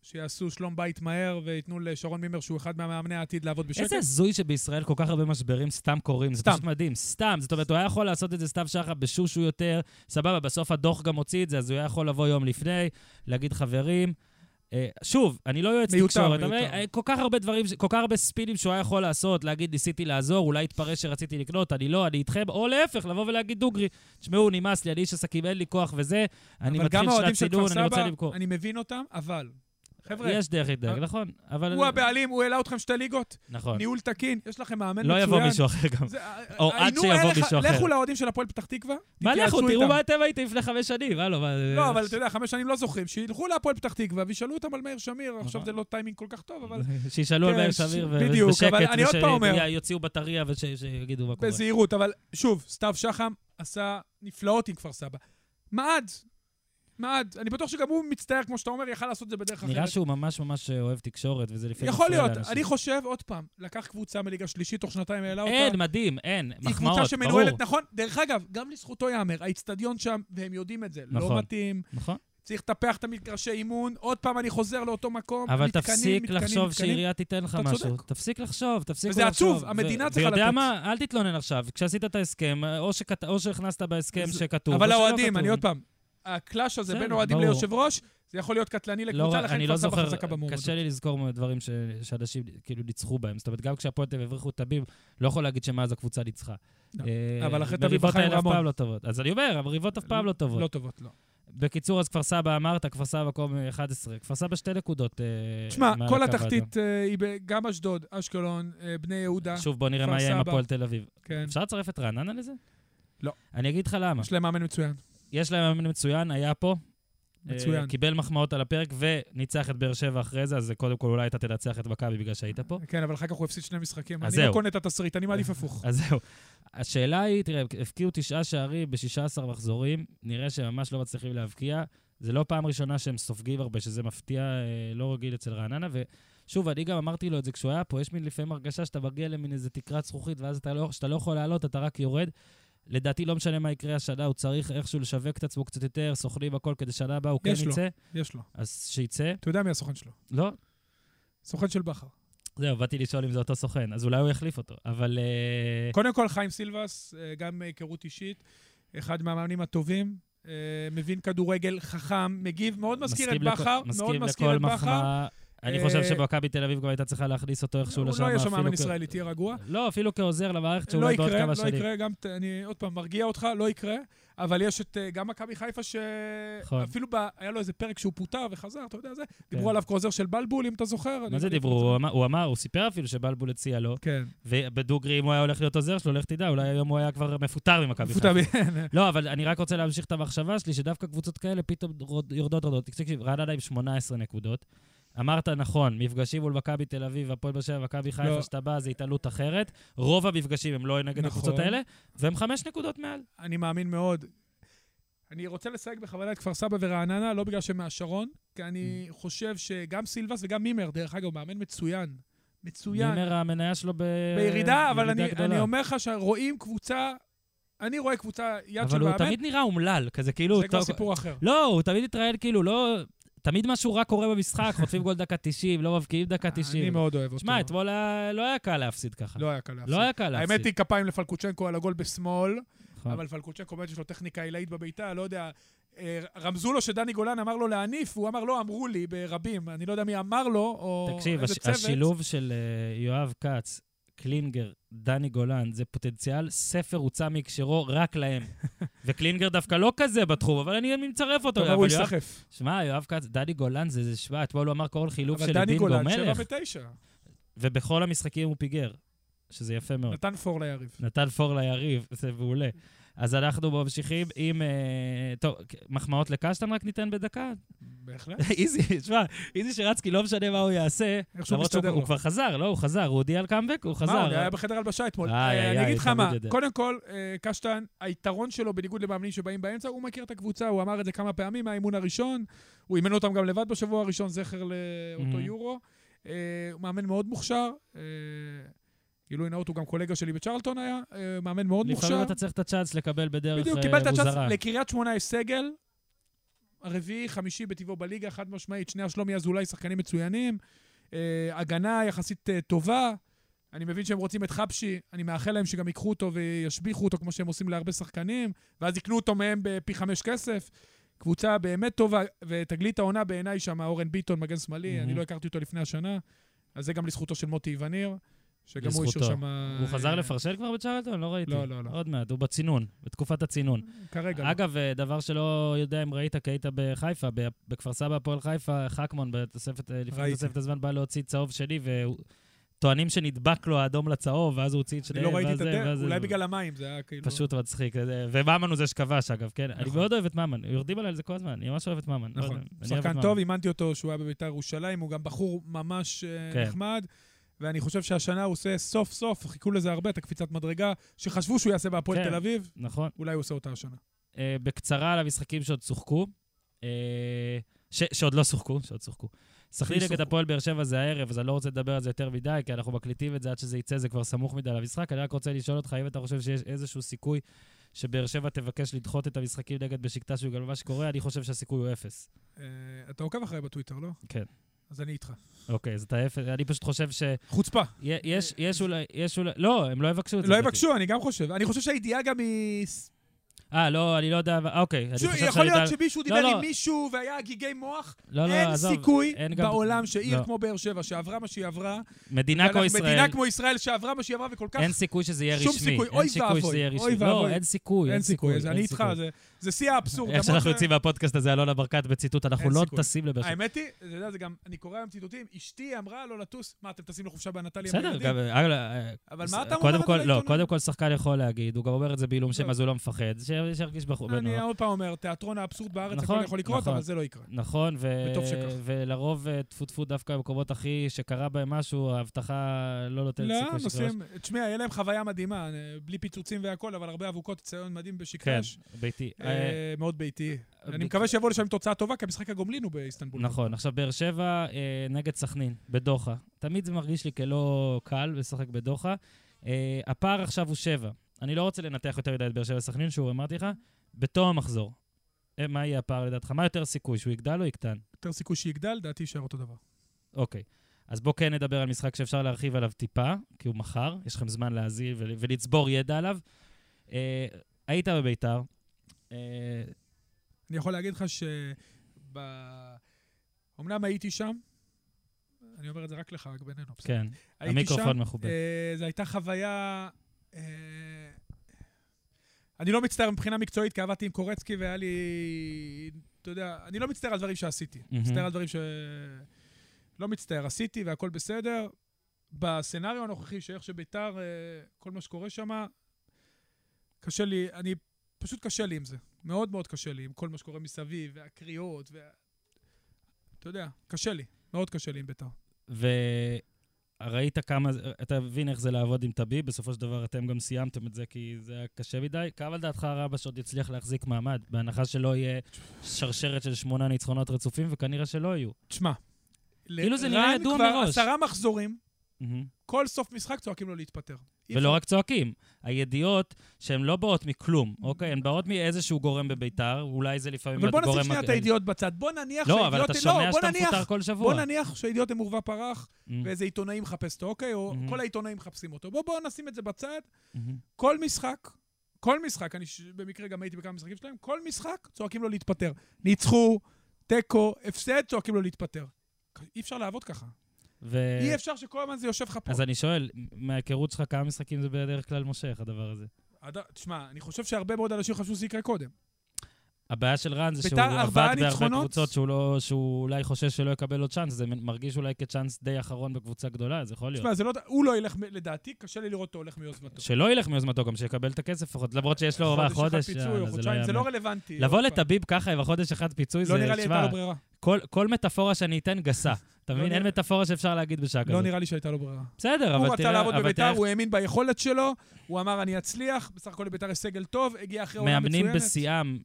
שיעשו שלום בית מהר וייתנו לשרון מימר, שהוא אחד מהמאמני העתיד, לעבוד בשקט. איזה הזוי שבישראל כל כך הרבה משברים סתם קורים, זה סתם. פשוט מדהים, סתם. זאת אומרת, הוא היה יכול לעשות את זה סתיו שחר בשושו יותר, סבבה, בסוף הדוח גם הוציא את זה, אז הוא היה יכול לבוא יום לפני, להגיד, חברים, אה, שוב, אני לא יועץ תקשורת, אבל. אה, כל כך הרבה דברים, כל כך הרבה ספינים שהוא היה יכול לעשות, להגיד, ניסיתי לעזור, אולי יתפרש שרציתי לקנות, אני לא, אני איתכם, או להפך, לבוא ולהגיד דוגרי, תשמעו, נמאס לי, אני איש עסקים, אין לי כוח וזה, אני אבל גם מתחיל האוהדים שנת של כפר צינון, אני רוצה סבא, למכור. אני מבין אותם, אבל... חבר'ה, יש דרך להתנהג, אה, נכון, אבל... הוא הבעלים, הוא העלה אתכם שתי ליגות, נכון. ניהול תקין, יש לכם מאמן לא מצוין. יבוא מישהו אחר גם. או עד שיבוא מישהו אחר. לכו לאוהדים של הפועל פתח תקווה, מה לכו, תראו. מה אתם הייתם לפני חמש שנים, הלו, מה... לא, אבל אתה יודע, חמש שנים לא זוכרים, שילכו להפועל פתח תקווה וישאלו אותם על מאיר שמיר, עכשיו נכון. זה לא טיימינג כל כך טוב, אבל שישאלו על כן, מאיר שמיר ו- בדיוק, בשקט, אבל אני עוד פעם אומר- ושיוציאו בטריה ושיגידו מה קורה. בזהירות, אבל שוב, סתיו שחם עשה נפלאות עם כפר סבא. מעד, מעד. אני בטוח שגם הוא מצטער, כמו שאתה אומר, יכל לעשות את זה בדרך אחרת. נראה שהוא ממש ממש אוהב תקשורת, וזה לפעמים יכול להיות, לאנשים. אני חושב, עוד פעם, לקח קבוצה מליגה שלישית, תוך שנתיים העלה אותה. אין, מדהים, אין, היא מחמאות, קבוצה ברור. שמנוהלת, נכון? דרך אגב, גם לזכותו ייאמר, האיצטדיון שם, והם יודעים את זה, לא נכון. מתאים, נכון. צריך לטפח את המגרשי אימון, עוד פעם אני חוזר לאותו מקום, אבל מתקנים, תפסיק מתקנים, לחשוב מתקנים. שעירייה תיתן לך משהו. צודק. תפסיק לחשוב, תפסיק וזה לחשוב. עצוב, המדינה ו- צריכה ויודע לתת. מה, אל תתלונן עכשיו. כשעשית את ההסכם, או שכת- או שהכנסת בהסכם זה- שכתוב, אבל האוהדים. אני עוד פעם, הקלאש הזה בין אוהדים. ליושב ראש, זה יכול להיות קטלני לא, לקבוצה, לכן כפר לא סבא חזקה במועמדות. קשה לי לזכור דברים שאנשים כאילו ניצחו בהם. זאת אומרת, גם כשהפועל תל אביב הבריחו את טביב, לא יכול להגיד שמאז הקבוצה ניצחה. לא, אה, אבל אחרי טביב מריבות וחיים האלה אף רמון. פעם לא טובות. אז אני אומר, המריבות אף פעם לא טובות. לא טובות, לא. בקיצור, אז כפר סבא אמרת, כפר סבא מקום 11. כפר סבא שתי נקודות אה, תשמע, כל התחתית אה, היא גם אשדוד, אשקלון, אה, בני יהודה. שוב, בוא נראה מה יהיה עם. הפועל תל אביב. כן. אפשר לצרף את רעננה לזה? לא. אני אגיד לך למה. יש להם מאמן מצוין. יש להם מאמן מצוין, היה פה. מצוין. אה, קיבל מחמאות על הפרק וניצח את באר שבע אחרי זה, אז קודם כל אולי אתה תנצח את מכבי בגלל שהיית פה. כן, אבל אחר כך הוא הפסיד שני משחקים. אני לא. קונה את התסריט, אני מעדיף הפוך. אז זהו. השאלה היא, תראה, הפקיעו תשעה שערים ב-16 מחזורים, נראה שהם ממש לא מצליחים להבקיע. זה לא פעם ראשונה שהם סופגים הרבה, שזה מפתיע, אה, לא רגיל אצל רעננה. ושוב, אני גם אמרתי לו את זה כשהוא היה פה, יש מין לפעמים הרגשה שאתה מגיע למין איזה תקרת זכוכית, ואז אתה לא, שאתה לא יכול לעלות, אתה רק יורד. לדעתי, לא משנה מה יקרה השנה, הוא צריך איכשהו לשווק את עצמו קצת יותר, סוכנים הכל, כדי שנה הבאה הוא כן יש לו. יצא. יש לו. אז שיצא. אתה יודע מי הסוכן שלו? לא? סוכן של בכר. זהו, באתי לשאול אם זה אותו סוכן, אז אולי הוא יחליף אותו. אבל... אה, קודם כל, חיים סילבס, אה, גם מהיכרות אישית, אחד מהמאמנים הטובים, אה, מבין כדורגל, חכם, מגיב, מאוד מזכיר את בכר, מאוד מזכיר את בכר. אני אה, חושב שמכבי תל אביב גם הייתה צריכה להכניס אותו איכשהו הוא לשם. לא יהיה שם מאמן ישראלי, תהיה רגוע. לא, אפילו כעוזר למערכת לא שאולי בעוד יקרה, כמה לא שנים. יקרה, גם, ת- אני עוד פעם מרגיע אותך, לא יקרה, אבל יש את, אה, גם מכבי חיפה, נכון. שאפילו היה לו איזה פרק שהוא פוטר וחזר, אתה יודע זה, כן. דיברו עליו כעוזר של בלבול, אם אתה זוכר. מה זה לא דיברו? הוא אמר- הוא הוא סיפר אפילו שבלבול הציע לו, כן, ובדוגרי, אם הוא היה הולך להיות עוזר שלו, לך תדע, אולי היום הוא היה כבר מפוטר ממכבי חיפה. ב- לא, אבל אני רק רוצה להמשיך את המחשבה שלי, שדווקא קבוצות כאלה פתאום רד- יורדות יורדות. תקשיב, רעננה עם 18 נקודות. אמרת נכון, מפגשים מול מכבי תל אביב, הפועל באר שבע, מכבי חיפה, לא. שאתה בא, זה התעלות אחרת. רוב המפגשים הם לא נגד נכון. הקבוצות האלה, והם חמש נקודות מעל. אני מאמין מאוד. אני רוצה לסייג בכוונה את כפר סבא ורעננה, לא בגלל שהם מהשרון, כי אני Mm. חושב שגם סילבס וגם מימר, דרך אגב, הוא מאמן מצוין. מצוין. מימר, המניה שלו ב... בירידה, אבל אני, גדולה. אני אומר לך שרואים קבוצה, אני רואה קבוצה יד של אבל הוא מאמן, תמיד נראה אומלל, כזה כאילו... זה כבר סיפור אחר. לא, הוא תמיד התראיין כאילו, לא... תמיד משהו רע קורה במשחק, חוטפים גול דקה 90, לא מבקיעים דקה 90. אני מאוד אוהב אותו. שמע, אתמול לא היה קל להפסיד ככה. לא היה קל להפסיד. לא היה קל להפסיד. האמת היא, כפיים לפלקוצ'נקו על הגול בשמאל, נכון. אבל פלקוצ'נקו באמת יש לו טכניקה עילאית בבעיטה, לא יודע. אה, רמזו לו שדני גולן אמר לו להניף, והוא אמר, לא, אמרו לי ברבים. אני לא יודע מי אמר לו, או תקשיב, איזה צוות. השילוב של אה, יואב כץ, קלינגר, דני גולן, זה פוטנציאל ספר הוצא מהקשרו רק להם. וקלינגר דווקא לא כזה בתחום, אבל אני מצרף אותו. טוב, הוא אבל ייסחף. שמע, יואב כץ, דני גולן זה, זה שמע, אתמול הוא אמר כל חילוף אבל של דני בינגו גולן, שבע מלך, ותשע. ובכל המשחקים הוא פיגר, שזה יפה מאוד. נתן פור ליריב. נתן פור ליריב, זה מעולה. אז אנחנו ממשיכים עם... אה, טוב, מחמאות לקשטן רק ניתן בדקה? בהחלט. איזי, שמע, איזי שרצקי, לא משנה מה הוא יעשה, למרות שהוא. כבר חזר, לא? הוא חזר, הוא הודיע על קאמבק, הוא חזר. מה, הוא היה בחדר הלבשה אתמול. אה, אני אגיד לך תמיד מה. קודם כל, אה, קשטן, היתרון שלו, בניגוד למאמנים שבאים באמצע, הוא מכיר את הקבוצה, הוא אמר את זה כמה פעמים מהאימון הראשון, הוא אימן אותם גם לבד בשבוע הראשון, זכר לאותו Mhm. יורו. הוא מאמן מאוד מוכשר. גילוי נאות, הוא גם קולגה שלי בצ'רלטון היה, אה, מאמן מאוד מוכשר. לפעמים אתה צריך את הצ'אנס לקבל בדרך בדיוק, אה, קיבלת צ'אנס, מוזרה. לקריית שמונה יש סגל, הרביעי, חמישי בטבעו בליגה, חד משמעית, שני השלומי אזולאי, שחקנים מצוינים, אה, הגנה יחסית טובה. אני מבין שהם רוצים את חבשי, אני מאחל להם שגם ייקחו אותו וישביחו אותו כמו שהם עושים להרבה שחקנים, ואז יקנו אותו מהם בפי חמש כסף. קבוצה באמת טובה, ותגלית העונה בעיניי שם, אורן ביטון, מגן שמאלי, מהמם. אני לא הכרתי אותו לפני השנה, אז זה גם לזכותו של מוטי איווניר, שגם הוא. השאיר שם... הוא חזר אה, לפרשל כבר בצ'רלטון? לא ראיתי. לא, לא, לא. עוד מעט, הוא בצינון, בתקופת הצינון. כרגע לא. אגב, אה, דבר שלא יודע אם ראית, כי היית בחיפה, בכפר סבא, הפועל חיפה, חכמון, בתוספת, אה, לפני. תוספת הזמן, בא להוציא צהוב שלי, וטוענים שנדבק לו האדום לצהוב, ואז הוא הוציא את אני שניהם, לא ראיתי את זה, הדרך, אולי בגלל המים, זה היה כאילו... פשוט מצחיק. וממן הוא זה שכבש, אגב, כן? אני נכון. מאוד אוהב את ממן, יורדים עליי על זה כל הזמן, אני ממש אוהב את ממן. לא נכון. אני שחקן. טוב, אימנתי אותו שהוא היה בביתר ירושלים, הוא גם בחור ממש אה, כן. נחמד, ואני חושב שהשנה הוא עושה סוף סוף, חיכו לזה הרבה, את הקפיצת מדרגה, שחשבו שהוא יעשה בהפועל כן. תל אביב, נכון. אולי הוא עושה אותה השנה. אה, בקצרה על המשחקים שעוד שוחקו, אה, ש- שעוד לא שוחקו, שעוד שוחקו. סכנין נגד. הפועל באר שבע זה הערב, אז אני לא רוצה לדבר על זה יותר מדי, כי אנחנו מקליטים את זה עד שזה יצא, זה כבר סמוך מדי למשחק. אני רק רוצה לשאול אותך, האם אתה חושב שיש איזשהו סיכוי שבאר שבע תבקש לדחות את המשחקים נגד בשקטה בגלל מה שקורה? אני חושב שהסיכוי הוא אפס. אה, אתה עוקב אחריי בטוויטר, לא? כן. אז אני איתך. אוקיי, אז אתה אפס, אני פשוט חושב חוצפה. שיש יש אולי, יש אולי, לא, הם לא יבקשו את זה. לא. יבקשו, אני גם חושב. אני חושב שהידיעה גם היא... אה, לא, אני לא יודע, אוקיי. חושב יכול להיות שמישהו לא, דיבר לא. עם מישהו והיה הגיגי מוח. לא, לא, אין. סיכוי אין בעולם שעיר. כמו באר שבע, שעברה מה שהיא עברה, מדינה כמו ישראל, מדינה כמו ישראל שעברה מה שהיא עברה וכל כך... אין סיכוי שזה יהיה שום רשמי. סיכוי. אין אוי סיכוי ואבוי. שזה יהיה אוי רשמי. לא, ואבוי. אין סיכוי, אין סיכוי, אין אני איתך, סיכוי. זה- שיא האבסורד. איך שאנחנו יוצאים מהפודקאסט הזה, אלונה ברקת בציטוט, אנחנו לא. טסים לבאר שבע. האמת היא, אתה יודע, זה גם, אני קורא היום ציטוטים, אשתי אמרה לא לטוס, מה, אתם טסים לחופשה בנטליה? בסדר? גם... אה, אבל מה אתה אומר על לא? קודם כל שחקן יכול להגיד, הוא גם אומר את זה בעילום שם, לא. אז הוא לא מפחד, שירגיש בחור אני. עוד פעם אומר, תיאטרון האבסורד בארץ, נכון, הכל יכול לקרות, נכון. אבל זה לא יקרה. נכון. ולרוב אה, טפו טפו דווקא במקומות הכי שקרה בהם משהו, ההבטחה לא נותנת לא, סיכוי שקרה. נוסעים, תשמע, יהיה להם חוויה מדהימה, אה, בלי פיצוצים והכל, אבל הרבה אבוקות, ציון מדהים כן, בשקרש. ביתי. אה, אה, מאוד ביתי. אני ביתי. מקווה שיבואו לשם עם תוצאה טובה, כי המשחק הגומלין הוא באיסטנבול. נכון, עכשיו באר שבע אה, נגד סכנין, בדוחה. תמיד זה מרגיש לי כלא קל לשחק בדוחה. אה, הפער עכשיו הוא שבע. אני לא רוצה לנתח יותר מדי את באר שבע וסכנין, שוב, אמרתי לך, בתום המחזור. אה, מה יהיה הפער לדעתך? מה יותר סיכוי, שהוא יגדל או יקטן? יותר סיכוי שיגדל, דעתי יישאר אותו דבר. אוקיי. אז בואו כן נדבר על משחק שאפשר להרחיב עליו טיפה, כי הוא מחר, יש לכם זמן להאזין ול- ולצבור ידע עליו. אה, היית בביתר, אה, אני יכול להגיד לך ש... אמנם הייתי שם, אני אומר את זה רק לך, רק בינינו. כן, המיקרופון מכובד. אה, זו הייתה חוויה... אה, אני לא מצטער מבחינה מקצועית, כי עבדתי עם קורצקי והיה לי... אתה יודע, אני לא מצטער על דברים שעשיתי. מצטער על דברים ש... לא מצטער, עשיתי והכל בסדר. בסצנריו הנוכחי, שאיך שביתר, אה, כל מה שקורה שם, קשה לי, אני... פשוט קשה לי עם זה. מאוד מאוד קשה לי עם כל מה שקורה מסביב, והקריאות, וה... אתה יודע, קשה לי. מאוד קשה לי עם ביתר. וראית כמה, אתה מבין איך זה לעבוד עם טביב, בסופו של דבר אתם גם סיימתם את זה כי זה היה קשה מדי. כמה לדעתך רבש עוד יצליח להחזיק מעמד, בהנחה שלא יהיה שרשרת של שמונה ניצחונות רצופים, וכנראה שלא יהיו. תשמע, כאילו זה נראה ידוע מראש. עשרה מחזורים, כל סוף משחק צועקים לו להתפטר. ולא רק צועקים, הידיעות שהן לא באות מכלום, אוקיי? הן באות מאיזשהו גורם בביתר, אולי זה לפעמים אבל בוא נשים גורם... שנייה את הידיעות בצד. בוא נניח לא, שהידיעות... אבל אתה לא, שומע שאתה נניח- מפוטר כל שבוע. בוא נניח שהידיעות הם עורבא פרח, ואיזה עיתונאי מחפש אותו, אוקיי? או. כל העיתונאים מחפשים אותו. בוא, בוא נשים את זה בצד. כל משחק, כל משחק, אני ש- במקרה גם הייתי בכמה משחקים שלהם, כל משחק צועקים לו להתפטר. ניצחו, תיקו, הפסד, צועקים לו להתפטר. אי אפשר לעבוד ככה. ו... אי אפשר שכל הזמן זה יושב לך פה. אז אני שואל, מההיכרות שלך, כמה משחקים זה בדרך כלל מושך, הדבר הזה? עד- תשמע, אני חושב שהרבה מאוד אנשים חשבו שזה יקרה קודם. הבעיה של רן זה שהוא עבד בהרבה. קבוצות שהוא, לא, שהוא אולי חושש שלא יקבל עוד צ'אנס, זה מרגיש אולי כצ'אנס די אחרון בקבוצה גדולה, אז יכול להיות. תשמע, זה לא... הוא לא ילך, לדעתי, קשה לי לראות אותו הולך מיוזמתו. שלא ילך מיוזמתו, גם שיקבל את הכסף לפחות, למרות שיש לו חודש, חודש, פיצוי זה לא חודשיים, זה לא. רלוונטי. לבוא. לטביב ככה בחודש אחד פיצוי, זה, לא נראה לי הייתה לו ברירה. כל, כל מטאפורה שאני אתן גסה. אתה מבין? נראה- אין מטאפורה שאפשר להגיד בשעה לא כזאת. נראה לי שהייתה לו ברירה. בסדר, הוא אבל רצה תראה, לעבוד אבל בביתר, תראה, הוא האמין ביכולת שלו, הוא אמר, אני אצליח, בסך הכל לביתר יש סגל טוב, הגיע אחרי עונה מצוינת. מאמנים בשיאם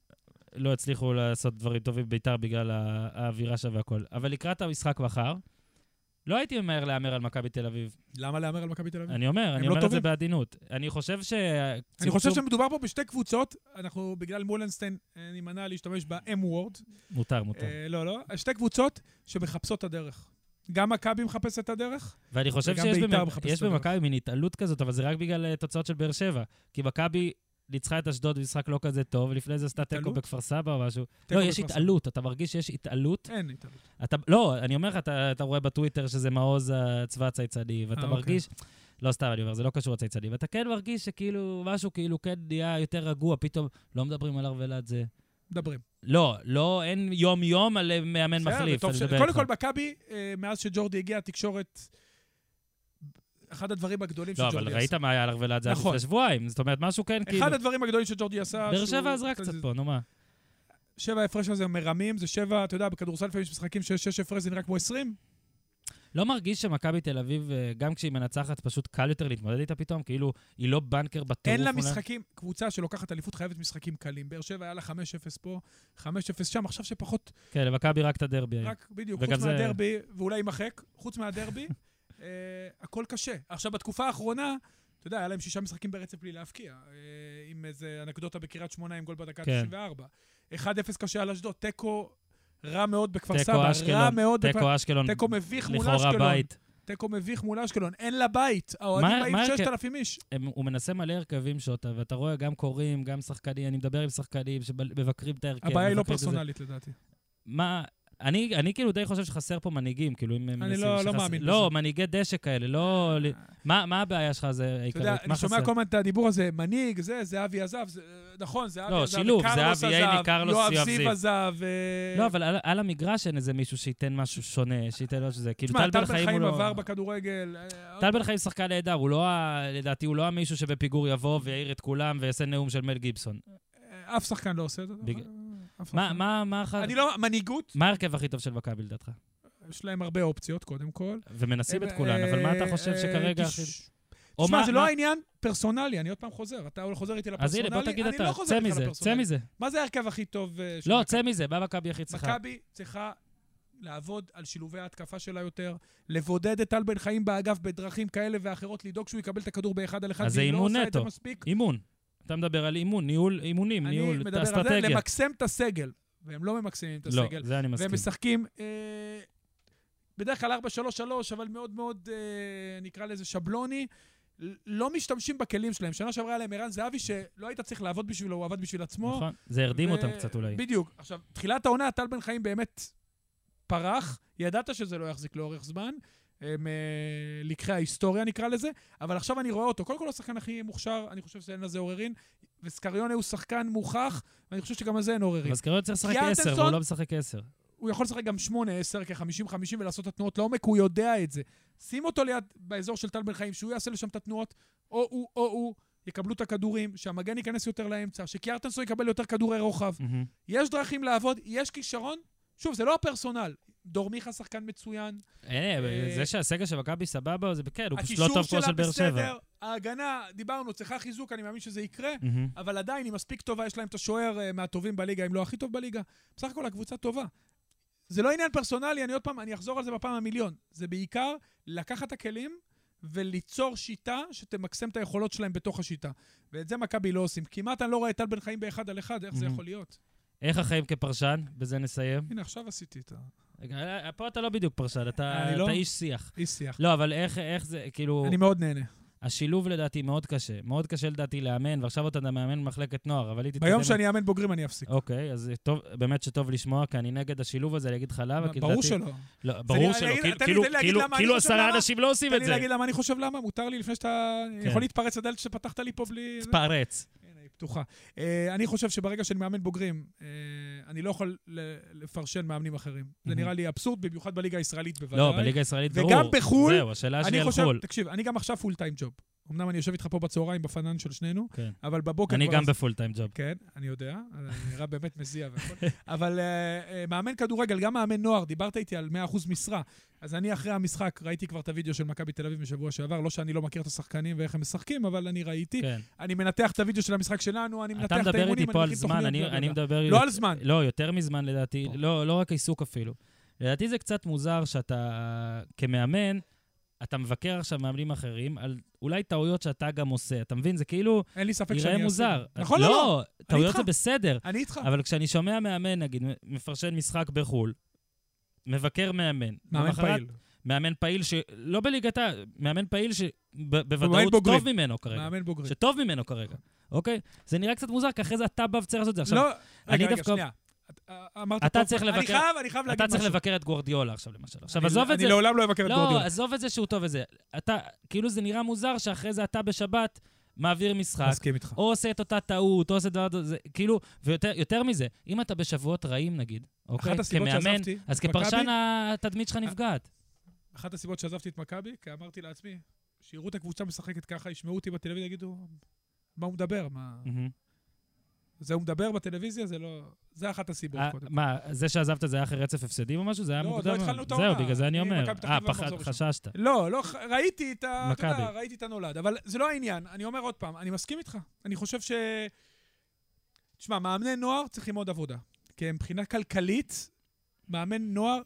לא הצליחו לעשות דברים טובים בביתר בגלל האווירה שם והכל. אבל לקראת המשחק מחר, לא הייתי ממהר להמר על מכבי תל אביב. למה להמר על מכבי תל אביב? אני אומר, אני לא אומר את זה טובים. בעדינות. אני חושב ש... אני חושב שמדובר פה בשתי קבוצות, אנחנו בגלל מולנסטיין נימנע להשתמש ב-M word. מותר, מותר. אה, לא, לא. שתי קבוצות שמחפשות את הדרך. גם מכבי מחפשת את הדרך, ואני חושב שיש בית"ר במ- מחפשת יש את הדרך. במכבי מין התעלות כזאת, אבל זה רק בגלל תוצאות של באר שבע. כי מכבי ניצחה את אשדוד במשחק לא כזה טוב, ולפני זה עשתה תיקו? בכפר סבא או משהו. לא, יש. התעלות, אתה מרגיש שיש התעלות. אין התעלות. לא, אני אומר לך, אתה, אתה רואה בטוויטר שזה מעוז הצבא הצייצני, ואתה אה, מרגיש... לא סתם, אני אומר, זה לא קשור לצייצני, ואתה כן מרגיש שכאילו, משהו כאילו כן נהיה יותר רגוע, פתאום לא מדברים על ארוולת זה. מדברים. לא, לא, אין יום-יום על מאמן מחליף. קודם. כל, מכבי, אה, מאז שג'ורדי הגיע, התקשורת... אחד הדברים הגדולים לא, שג'ורדי אבל עשה. ראית מה היה על ארוולת זה עד נכון. לפני שבועיים. זאת אומרת, משהו כן, כאילו... אחד הדברים הגדולים שג'ורדי עשה... באר שבע עזרה קצת פה, נו מה. שבע הפרש הזה מרמים, זה שבע, אתה יודע, בכדורסל לפעמים יש משחקים שיש שש הפרש, זה נראה כמו עשרים. לא מרגיש שמכבי תל אביב, אה, גם כשהיא מנצחת, פשוט קל יותר להתמודד איתה פתאום? כאילו, היא לא בנקר בטירוף אין לה? משחקים, קבוצה שלוקחת אליפות חייבת משחקים קלים. באר שבע היה לה 5-0 פה, 5-0 שם, עכשיו שפחות, כן, למכבי רק את הדרבי. רק בדיוק, חוץ זה- מהדרבי, ואולי יימחק, חוץ מהדרבי, אה, הכל קשה. עכשיו, בתקופה האחרונה, אתה יודע, היה להם שישה משחקים ברצף בלי להבקיע, אה, עם איזה אנקדוטה בקריית שמונה עם גול בדקה כן. 94. 1-0 קשה על אשדוד, תיקו רע מאוד בכפר סבא, רע מאוד בכפר... אשקלון, תיקו מביך מול אשקלון. תיקו מביך מול אשקלון, אין לה בית. האוהדים באים מה ההרכב? 6,000 איש. הם, הוא מנסה מלא הרכבים שוטה, ואתה רואה גם קוראים, גם שחקנים, אני מדבר עם שחקנים שמבקרים את ההרכב. הבעיה היא לא. פרסונלית, לדעתי. מה, אני, אני כאילו די חושב שחסר פה מנהיגים, כאילו אם הם אני מנסים... לא- לא שחס- מאמין לא, בזה. מנהיגי דשא כאלה, לא... ל- מה, מה הבעיה שלך זה אתה העיקרית? יודע, אני שומע חסר? כל הזמן את הדיבור הזה, מנהיג, זה, זהבי עזב, זה- נכון, זהבי לא, עזב, שילוב, וקרלוס זהבי, ייני, עזב, קרלוס, יואב יואב זיו. עזב. אה, לא, אבל על, על המגרש אין איזה מישהו שייתן משהו שונה, שייתן לו שזה... כאילו, טל בן חיים הוא לא... עבר בכדורגל. אה, טל בן חיים שחקן נהדר, הוא לא, לדעתי, הוא לא המישהו שבפיגור יבוא ויעיר את כולם ויעשה נאום של מל גיבסון. אה, אף שחקן לא עושה את זה. מה. מה, אני לא, מנהיגות, מה ההרכב הכי טוב של מכבי לדעתך? יש להם הרבה אופציות, קודם כל. ומנסים את אה, כולן, אבל מה אתה אה, חושב אה, שכרגע הכי... או תשמע, זה לא העניין פרסונלי, אני עוד פעם חוזר. אתה חוזר איתי אז לפרסונלי, הנה, בוא תגיד אני אתה, לא חוזר צא איתך מזה, צא לפרסונלי. מזה. מה זה ההרכב הכי טוב אה, של לא? צא מזה, מה מכבי הכי צריכה? מכבי צריכה לעבוד על שילובי ההתקפה שלה יותר, לבודד את טל בן חיים באגף בדרכים כאלה ואחרות, לדאוג שהוא יקבל את הכדור באחד על אחד, אז זה לא אימון נטו. אימון. אתה מדבר על אימון, ניהול, אימונים, אני ניהול, מדבר על זה, אסטרטגיה. למקסם את הסגל, והם לא ממקסמים את לא, הסגל. זה אני מסכים. והם משחקים אה, בדרך כלל 4-3-3, אבל מאוד מאוד, אה, נקרא לזה שבלוני. לא משתמשים בכלים שלהם. שנה שעברה היה להם ערן זהבי, שלא היית צריך לעבוד בשבילו, הוא עבד בשביל עצמו. נכון, זה הרדים ו- אותם קצת אולי. בדיוק. עכשיו, תחילת העונה, טל בן חיים באמת פרח, ידעת שזה לא יחזיק לאורך זמן, הם, אה, לקחי ההיסטוריה נקרא לזה, אבל עכשיו אני רואה אותו. קודם כל, הוא השחקן הכי מוכשר, אני חושב שאין לזה עוררין, וסקריונה הוא שחקן מוכח, ואני חושב שגם על זה אין עוררין. אז כרגע צריך לשחק קיארטנסון- 10, והוא לא משחק 10. הוא יכול לשחק גם 8, 10, כ-50-50 ולעשות את התנועות לעומק, הוא יודע את זה. שים אותו ליד, באזור של טל בן חיים, שהוא יעשה לשם את התנועות, או הוא או הוא, יקבלו את הכדורים, שהמגן ייכנס יותר לאמצע, שקיארטנסון יקבל יותר כדורי רוחב. מהמם. יש דרכים לעבוד, יש כישרון. שוב, זה לא הפרסונל. דור מיכה שחקן מצוין. אה, אה, זה שהסגל של מכבי סבבה, זה כן, הוא פשוט לא טוב כמו של באר שבע. ההגנה, דיברנו, צריכה חיזוק, אני מאמין שזה יקרה. אבל עדיין היא מספיק טובה, יש להם את השוער אה, מהטובים בליגה, אם לא הכי טוב בליגה. בסך הכל הקבוצה טובה. זה לא עניין פרסונלי, אני עוד פעם, אני אחזור על זה בפעם המיליון. זה בעיקר לקחת את הכלים וליצור שיטה שתמקסם את היכולות שלהם בתוך השיטה. ואת זה מכבי לא עושים. כמעט אני לא רואה את טל בן חיים באחד על אחד, איך זה. יכול להיות? איך החיים כפרשן? בזה נסיים. הנה, עכשיו עשיתי את ה... רגע, אה, פה אתה לא בדיוק פרשן, אתה אני לא? אתה איש שיח. אי שיח. לא, אבל איך איך זה, כאילו... אני מאוד נהנה. השילוב לדעתי מאוד קשה. מאוד קשה לדעתי לאמן, ועכשיו אתה מאמן במחלקת נוער, אבל היא תתקדם... ביום שאני אאמן בוגרים אני אפסיק. אוקיי, אז טוב, באמת שטוב לשמוע, כי אני נגד השילוב הזה, אני אגיד לך למה, כי ברור לדעתי... שלא. לא, ברור שלא, תן לי- כאילו- תן לי כאילו- כאילו- כאילו עשרה. אנשים לא עושים תן את לי זה. להגיד למה אני חושב למה, מותר לי לפני שאתה... כן. יכול להתפרץ לדלת שפתחת לי פה בלי... פרץ. הנה, היא פתוחה. אה, אני חושב שברגע שאני מאמן בוגרים, אה, אני לא יכול לפרשן מאמנים אחרים. זה. נראה לי אבסורד, במיוחד בליגה הישראלית בוודאי. לא, בליגה הישראלית ברור. וגם בחו"ל, זהו, השאלה שלי אני על חושב, חו"ל. תקשיב, אני גם עכשיו full time job. אמנם אני יושב איתך פה בצהריים בפנאי של שנינו, כן. אבל בבוקר... אני גם אז- ב full time job. כן, אני יודע, אני נראה באמת מזיע והכל. אבל אה, אה, מאמן כדורגל, גם מאמן נוער, דיברת איתי על 100% משרה. אז אני אחרי המשחק ראיתי כבר את הוידאו של מכבי תל אביב בשבוע שעבר, לא שאני לא מכיר את השחקנים ואיך הם משחקים, אבל אני ראיתי. כן. אני מנתח את הוידאו של המשחק שלנו, אני מנתח את האימונים, אני מכין תוכניות, אני אני. מדבר... לא על זמן. לא, יותר מזמן לדעתי. לא לא רק עיסוק אפילו. לדעתי זה קצת מוזר שאתה, כמאמן, אתה מבקר עכשיו מאמנים אחרים על אולי טעויות שאתה גם עושה. אתה מבין? זה כאילו אין לי ספק שאני. מוזר. נכון, לא, לא. טעויות. זה בסדר. אני איתך. אבל כשאני שומע מאמן, נגיד, מפרשן משחק בחו"ל, מבקר מאמן. מאמן למחרת- פעיל. מאמן פעיל שלא בליגתה, מאמן פעיל שבוודאות. טוב ממנו כרגע. מאמן בוגרים. שטוב ממנו כרגע. אוקיי? זה נראה קצת מוזר, כי אחרי זה אתה בא וצריך לעשות את זה. עכשיו, לא, רגע, רגע, דווקא- שנייה. אה, אמרת אתה צריך אני לבקר- חייב, אני חייב להגיד אתה משהו. צריך לבקר את גוורדיולה עכשיו, למשל. עכשיו, אני- עזוב את זה... אני לעולם לא אבקר את לא, גורדיולה. עזוב את זה שהוא טוב וזה. אתה, כאילו זה נראה מוזר שאחרי זה אתה בשבת מעביר משחק, מסכים איתך. או עושה את אותה טעות, או עושה דבר, זה כאילו, ויותר יותר מזה, אם אתה בשבועות רעים נגיד, אוקיי, אחת הסיבות כמאמן, שעזבתי אז כפרשן התדמית שלך נפגעת. אחת הסיבות שעזבתי את מכבי, כי אמרתי לעצמי, שיראו את הקבוצה משחקת ככה, ישמעו אותי בטלוויזיה, יגידו, מה הוא מדבר? מה... מהמם. זה הוא מדבר בטלוויזיה? זה לא... זה אחת הסיבות, אה, קודם. מה, זה שעזבת זה היה אחרי רצף הפסדים או משהו? זה היה לא, מוקדם? לא התחלנו את זהו, העונה. בגלל זה אני אומר. אה, פחד. חששת. לא, לא, ראיתי את ה... אתה יודע. ראיתי את הנולד, אבל זה לא העניין. אני אומר עוד פעם, אני מסכים איתך. אני חושב ש... תשמע, מאמני נוער צריכים עוד עבודה. כי מבחינה כלכלית, מאמן נוער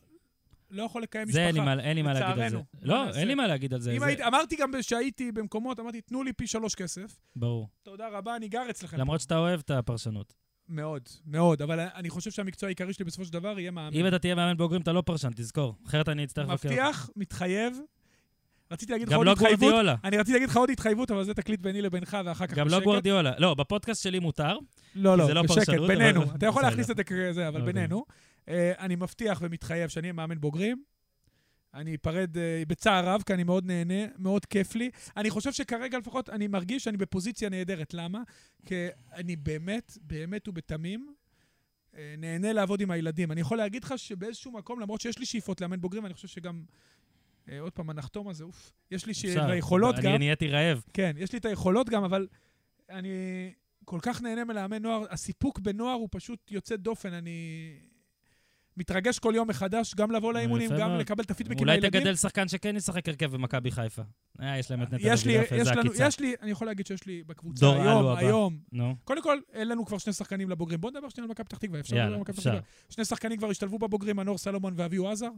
לא יכול לקיים משפחה. זה אין לי מה- אין לי מה להגיד על זה. לא? אין לי מה להגיד על זה. אם הייתי, אמרתי גם שהייתי במקומות, אמרתי, תנו לי פי שלוש כסף. ברור. תודה רבה, אני גר אצלכם. למרות שאתה אוהב את הפרשנות. מאוד, מאוד, אבל אני חושב שהמקצוע העיקרי שלי בסופו של דבר יהיה מאמן. אם אתה תהיה מאמן בוגרים, אתה לא פרשן, תזכור. אחרת אני אצטרך לבקר. מבטיח, מתחייב. רציתי להגיד לך גם עוד לא התחייבות. גוורדיולה. אני רציתי להגיד לך עוד התחייבות, אבל זה תקליט ביני לבינך, ואחר כך גם לא בשקט. גוורדיולה. לא, בפודקאסט שלי מותר. לא, לא, לא בשקט, פרשנות, בינינו. אבל- אתה יכול. להכניס את זה אבל אוקיי. בינינו. אה, אני מבטיח ומתחייב שאני אהיה מאמן בוגרים. אני אפרד אה, בצער רב, כי אני מאוד נהנה, מאוד כיף לי. אני חושב שכרגע לפחות אני מרגיש שאני בפוזיציה נהדרת. למה? כי אני באמת, באמת ובתמים, אה, נהנה לעבוד עם הילדים. אני יכול להגיד לך שבאיזשהו מקום, למרות שיש לי שאיפות לאמן בוגרים, אני חושב שגם... אה, עוד פעם, הנחתום הזה, אוף. יש לי ש- אפשר. יכולות גם. אני נהייתי רעב. כן, יש לי את היכולות גם, אבל אני כל כך נהנה מלאמן נוער. הסיפוק בנוער הוא פשוט יוצא דופן. אני מתרגש כל יום מחדש, גם לבוא לאימונים, גם. לקבל את הפידבקים אולי. תגדל שחקן שכן ישחק הרכב במכבי חיפה. אה, יש להם את נטע יש זה עקיצה. יש לי, אני יכול להגיד שיש לי בקבוצה היום. היום. קודם כל, אין לנו כבר שני שחקנים לבוגרים. בוא נדבר שנייה על מכבי פתח תקווה. אפשר לדבר על מכבי פתח. תקווה. שני שחקנים כבר השתלבו בבוגרים, מנור סלומון ואביהו עזר.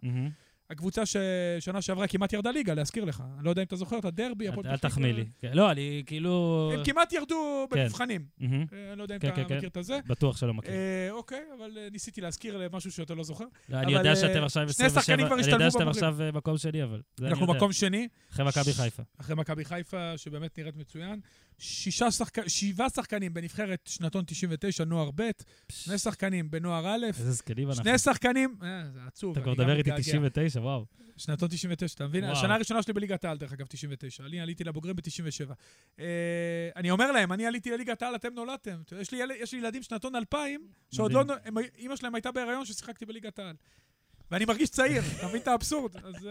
הקבוצה ששנה שעברה כמעט ירדה ליגה, להזכיר לך. אני לא יודע אם אתה זוכר את הדרבי, הפועל אל פתח תחמיא תקווה. לי. כן, לא, אני כאילו... הם כמעט ירדו כן. במבחנים. אה, אני לא יודע אם כן, אתה. מכיר את הזה. בטוח שלא מכיר. אה, אוקיי, אבל אה, ניסיתי להזכיר משהו שאתה לא זוכר. לא, אני יודע שאתם עכשיו שני 27, שחקנים כבר אני יודע שאתם. עכשיו מקום שני, אבל... זה אנחנו. מקום שני, אחרי מכבי חיפה. אחרי מכבי חיפה, שבאמת נראית מצוין. שישה שחק... שבעה שחקנים בנבחרת שנתון 99, נוער ב', שני שחקנים בנוער א', איזה זקנים אנחנו. שני שחקנים, אה, זה עצוב. אתה כבר מדבר איתי מתגעגע. 99, וואו. שנתון 99, אתה מבין? וואו. השנה הראשונה שלי בליגת העל, דרך אגב, 99. אני עליתי לבוגרים ב-97. אה, אני אומר להם, אני עליתי לליגת העל, אתם נולדתם. יש לי, יש לי ילדים שנתון 2000, שעוד לא... אימא שלהם הייתה בהיריון ששיחקתי בליגת העל. ואני מרגיש צעיר, אתה מבין את האבסורד? אז uh,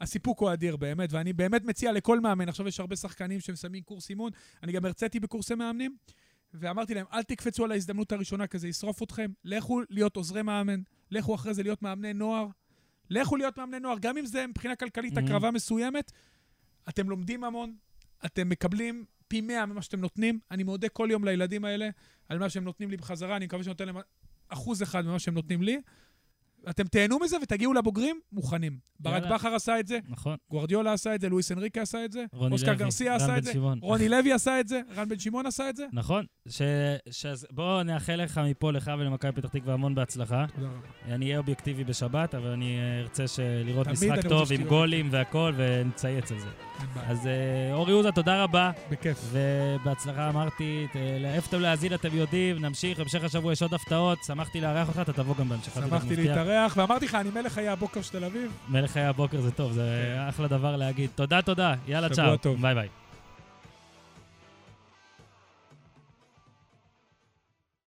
הסיפוק הוא אדיר, באמת, ואני באמת מציע לכל מאמן, עכשיו יש הרבה שחקנים שמסיימים קורס אימון, אני גם הרציתי בקורסי מאמנים, ואמרתי להם, אל תקפצו על ההזדמנות הראשונה, כי זה ישרוף אתכם, לכו להיות עוזרי מאמן, לכו אחרי זה להיות מאמני נוער, לכו להיות מאמני נוער, גם אם זה מבחינה כלכלית Mhm. הקרבה מסוימת, אתם לומדים המון, אתם מקבלים פי מאה ממה שאתם נותנים. אני מודה כל יום לילדים האלה על מה שהם נותנים לי בחזרה, אני מקווה שאני נותן להם אחוז אחד ממה שהם נותנים לי. אתם תהנו מזה ותגיעו לבוגרים מוכנים. ברק. בכר עשה את זה, נכון. גוורדיולה עשה את זה, לואיס אנריקה עשה את זה, אוסקר גרסיה עשה את זה, שמעון. רוני לוי עשה את זה, רן בן שמעון עשה את זה. נכון. ש... ש... בוא נאחל לך מפה, לך ולמכבי פתח תקווה המון בהצלחה. תודה רבה. אני אהיה אובייקטיבי בשבת, אבל אני אה, ארצה ש- לראות משחק טוב עם גולים והכל, ונצייץ על זה. אז אה, אורי עוזה, תודה רבה, בכיף. ובהצלחה אמרתי, איפה אתם להאזין אתם יודעים, נמשיך, המשך השבוע יש עוד הפתעות, שמחתי לארח אותך, אתה תבוא גם בהמשך. שמחתי מבטיח. להתארח, ואמרתי לך, אני מלך חיי הבוקר של תל אביב. מלך חיי הבוקר זה טוב, זה אחלה דבר להגיד. תודה, תודה, יאללה, צ'או. טוב. ביי ביי.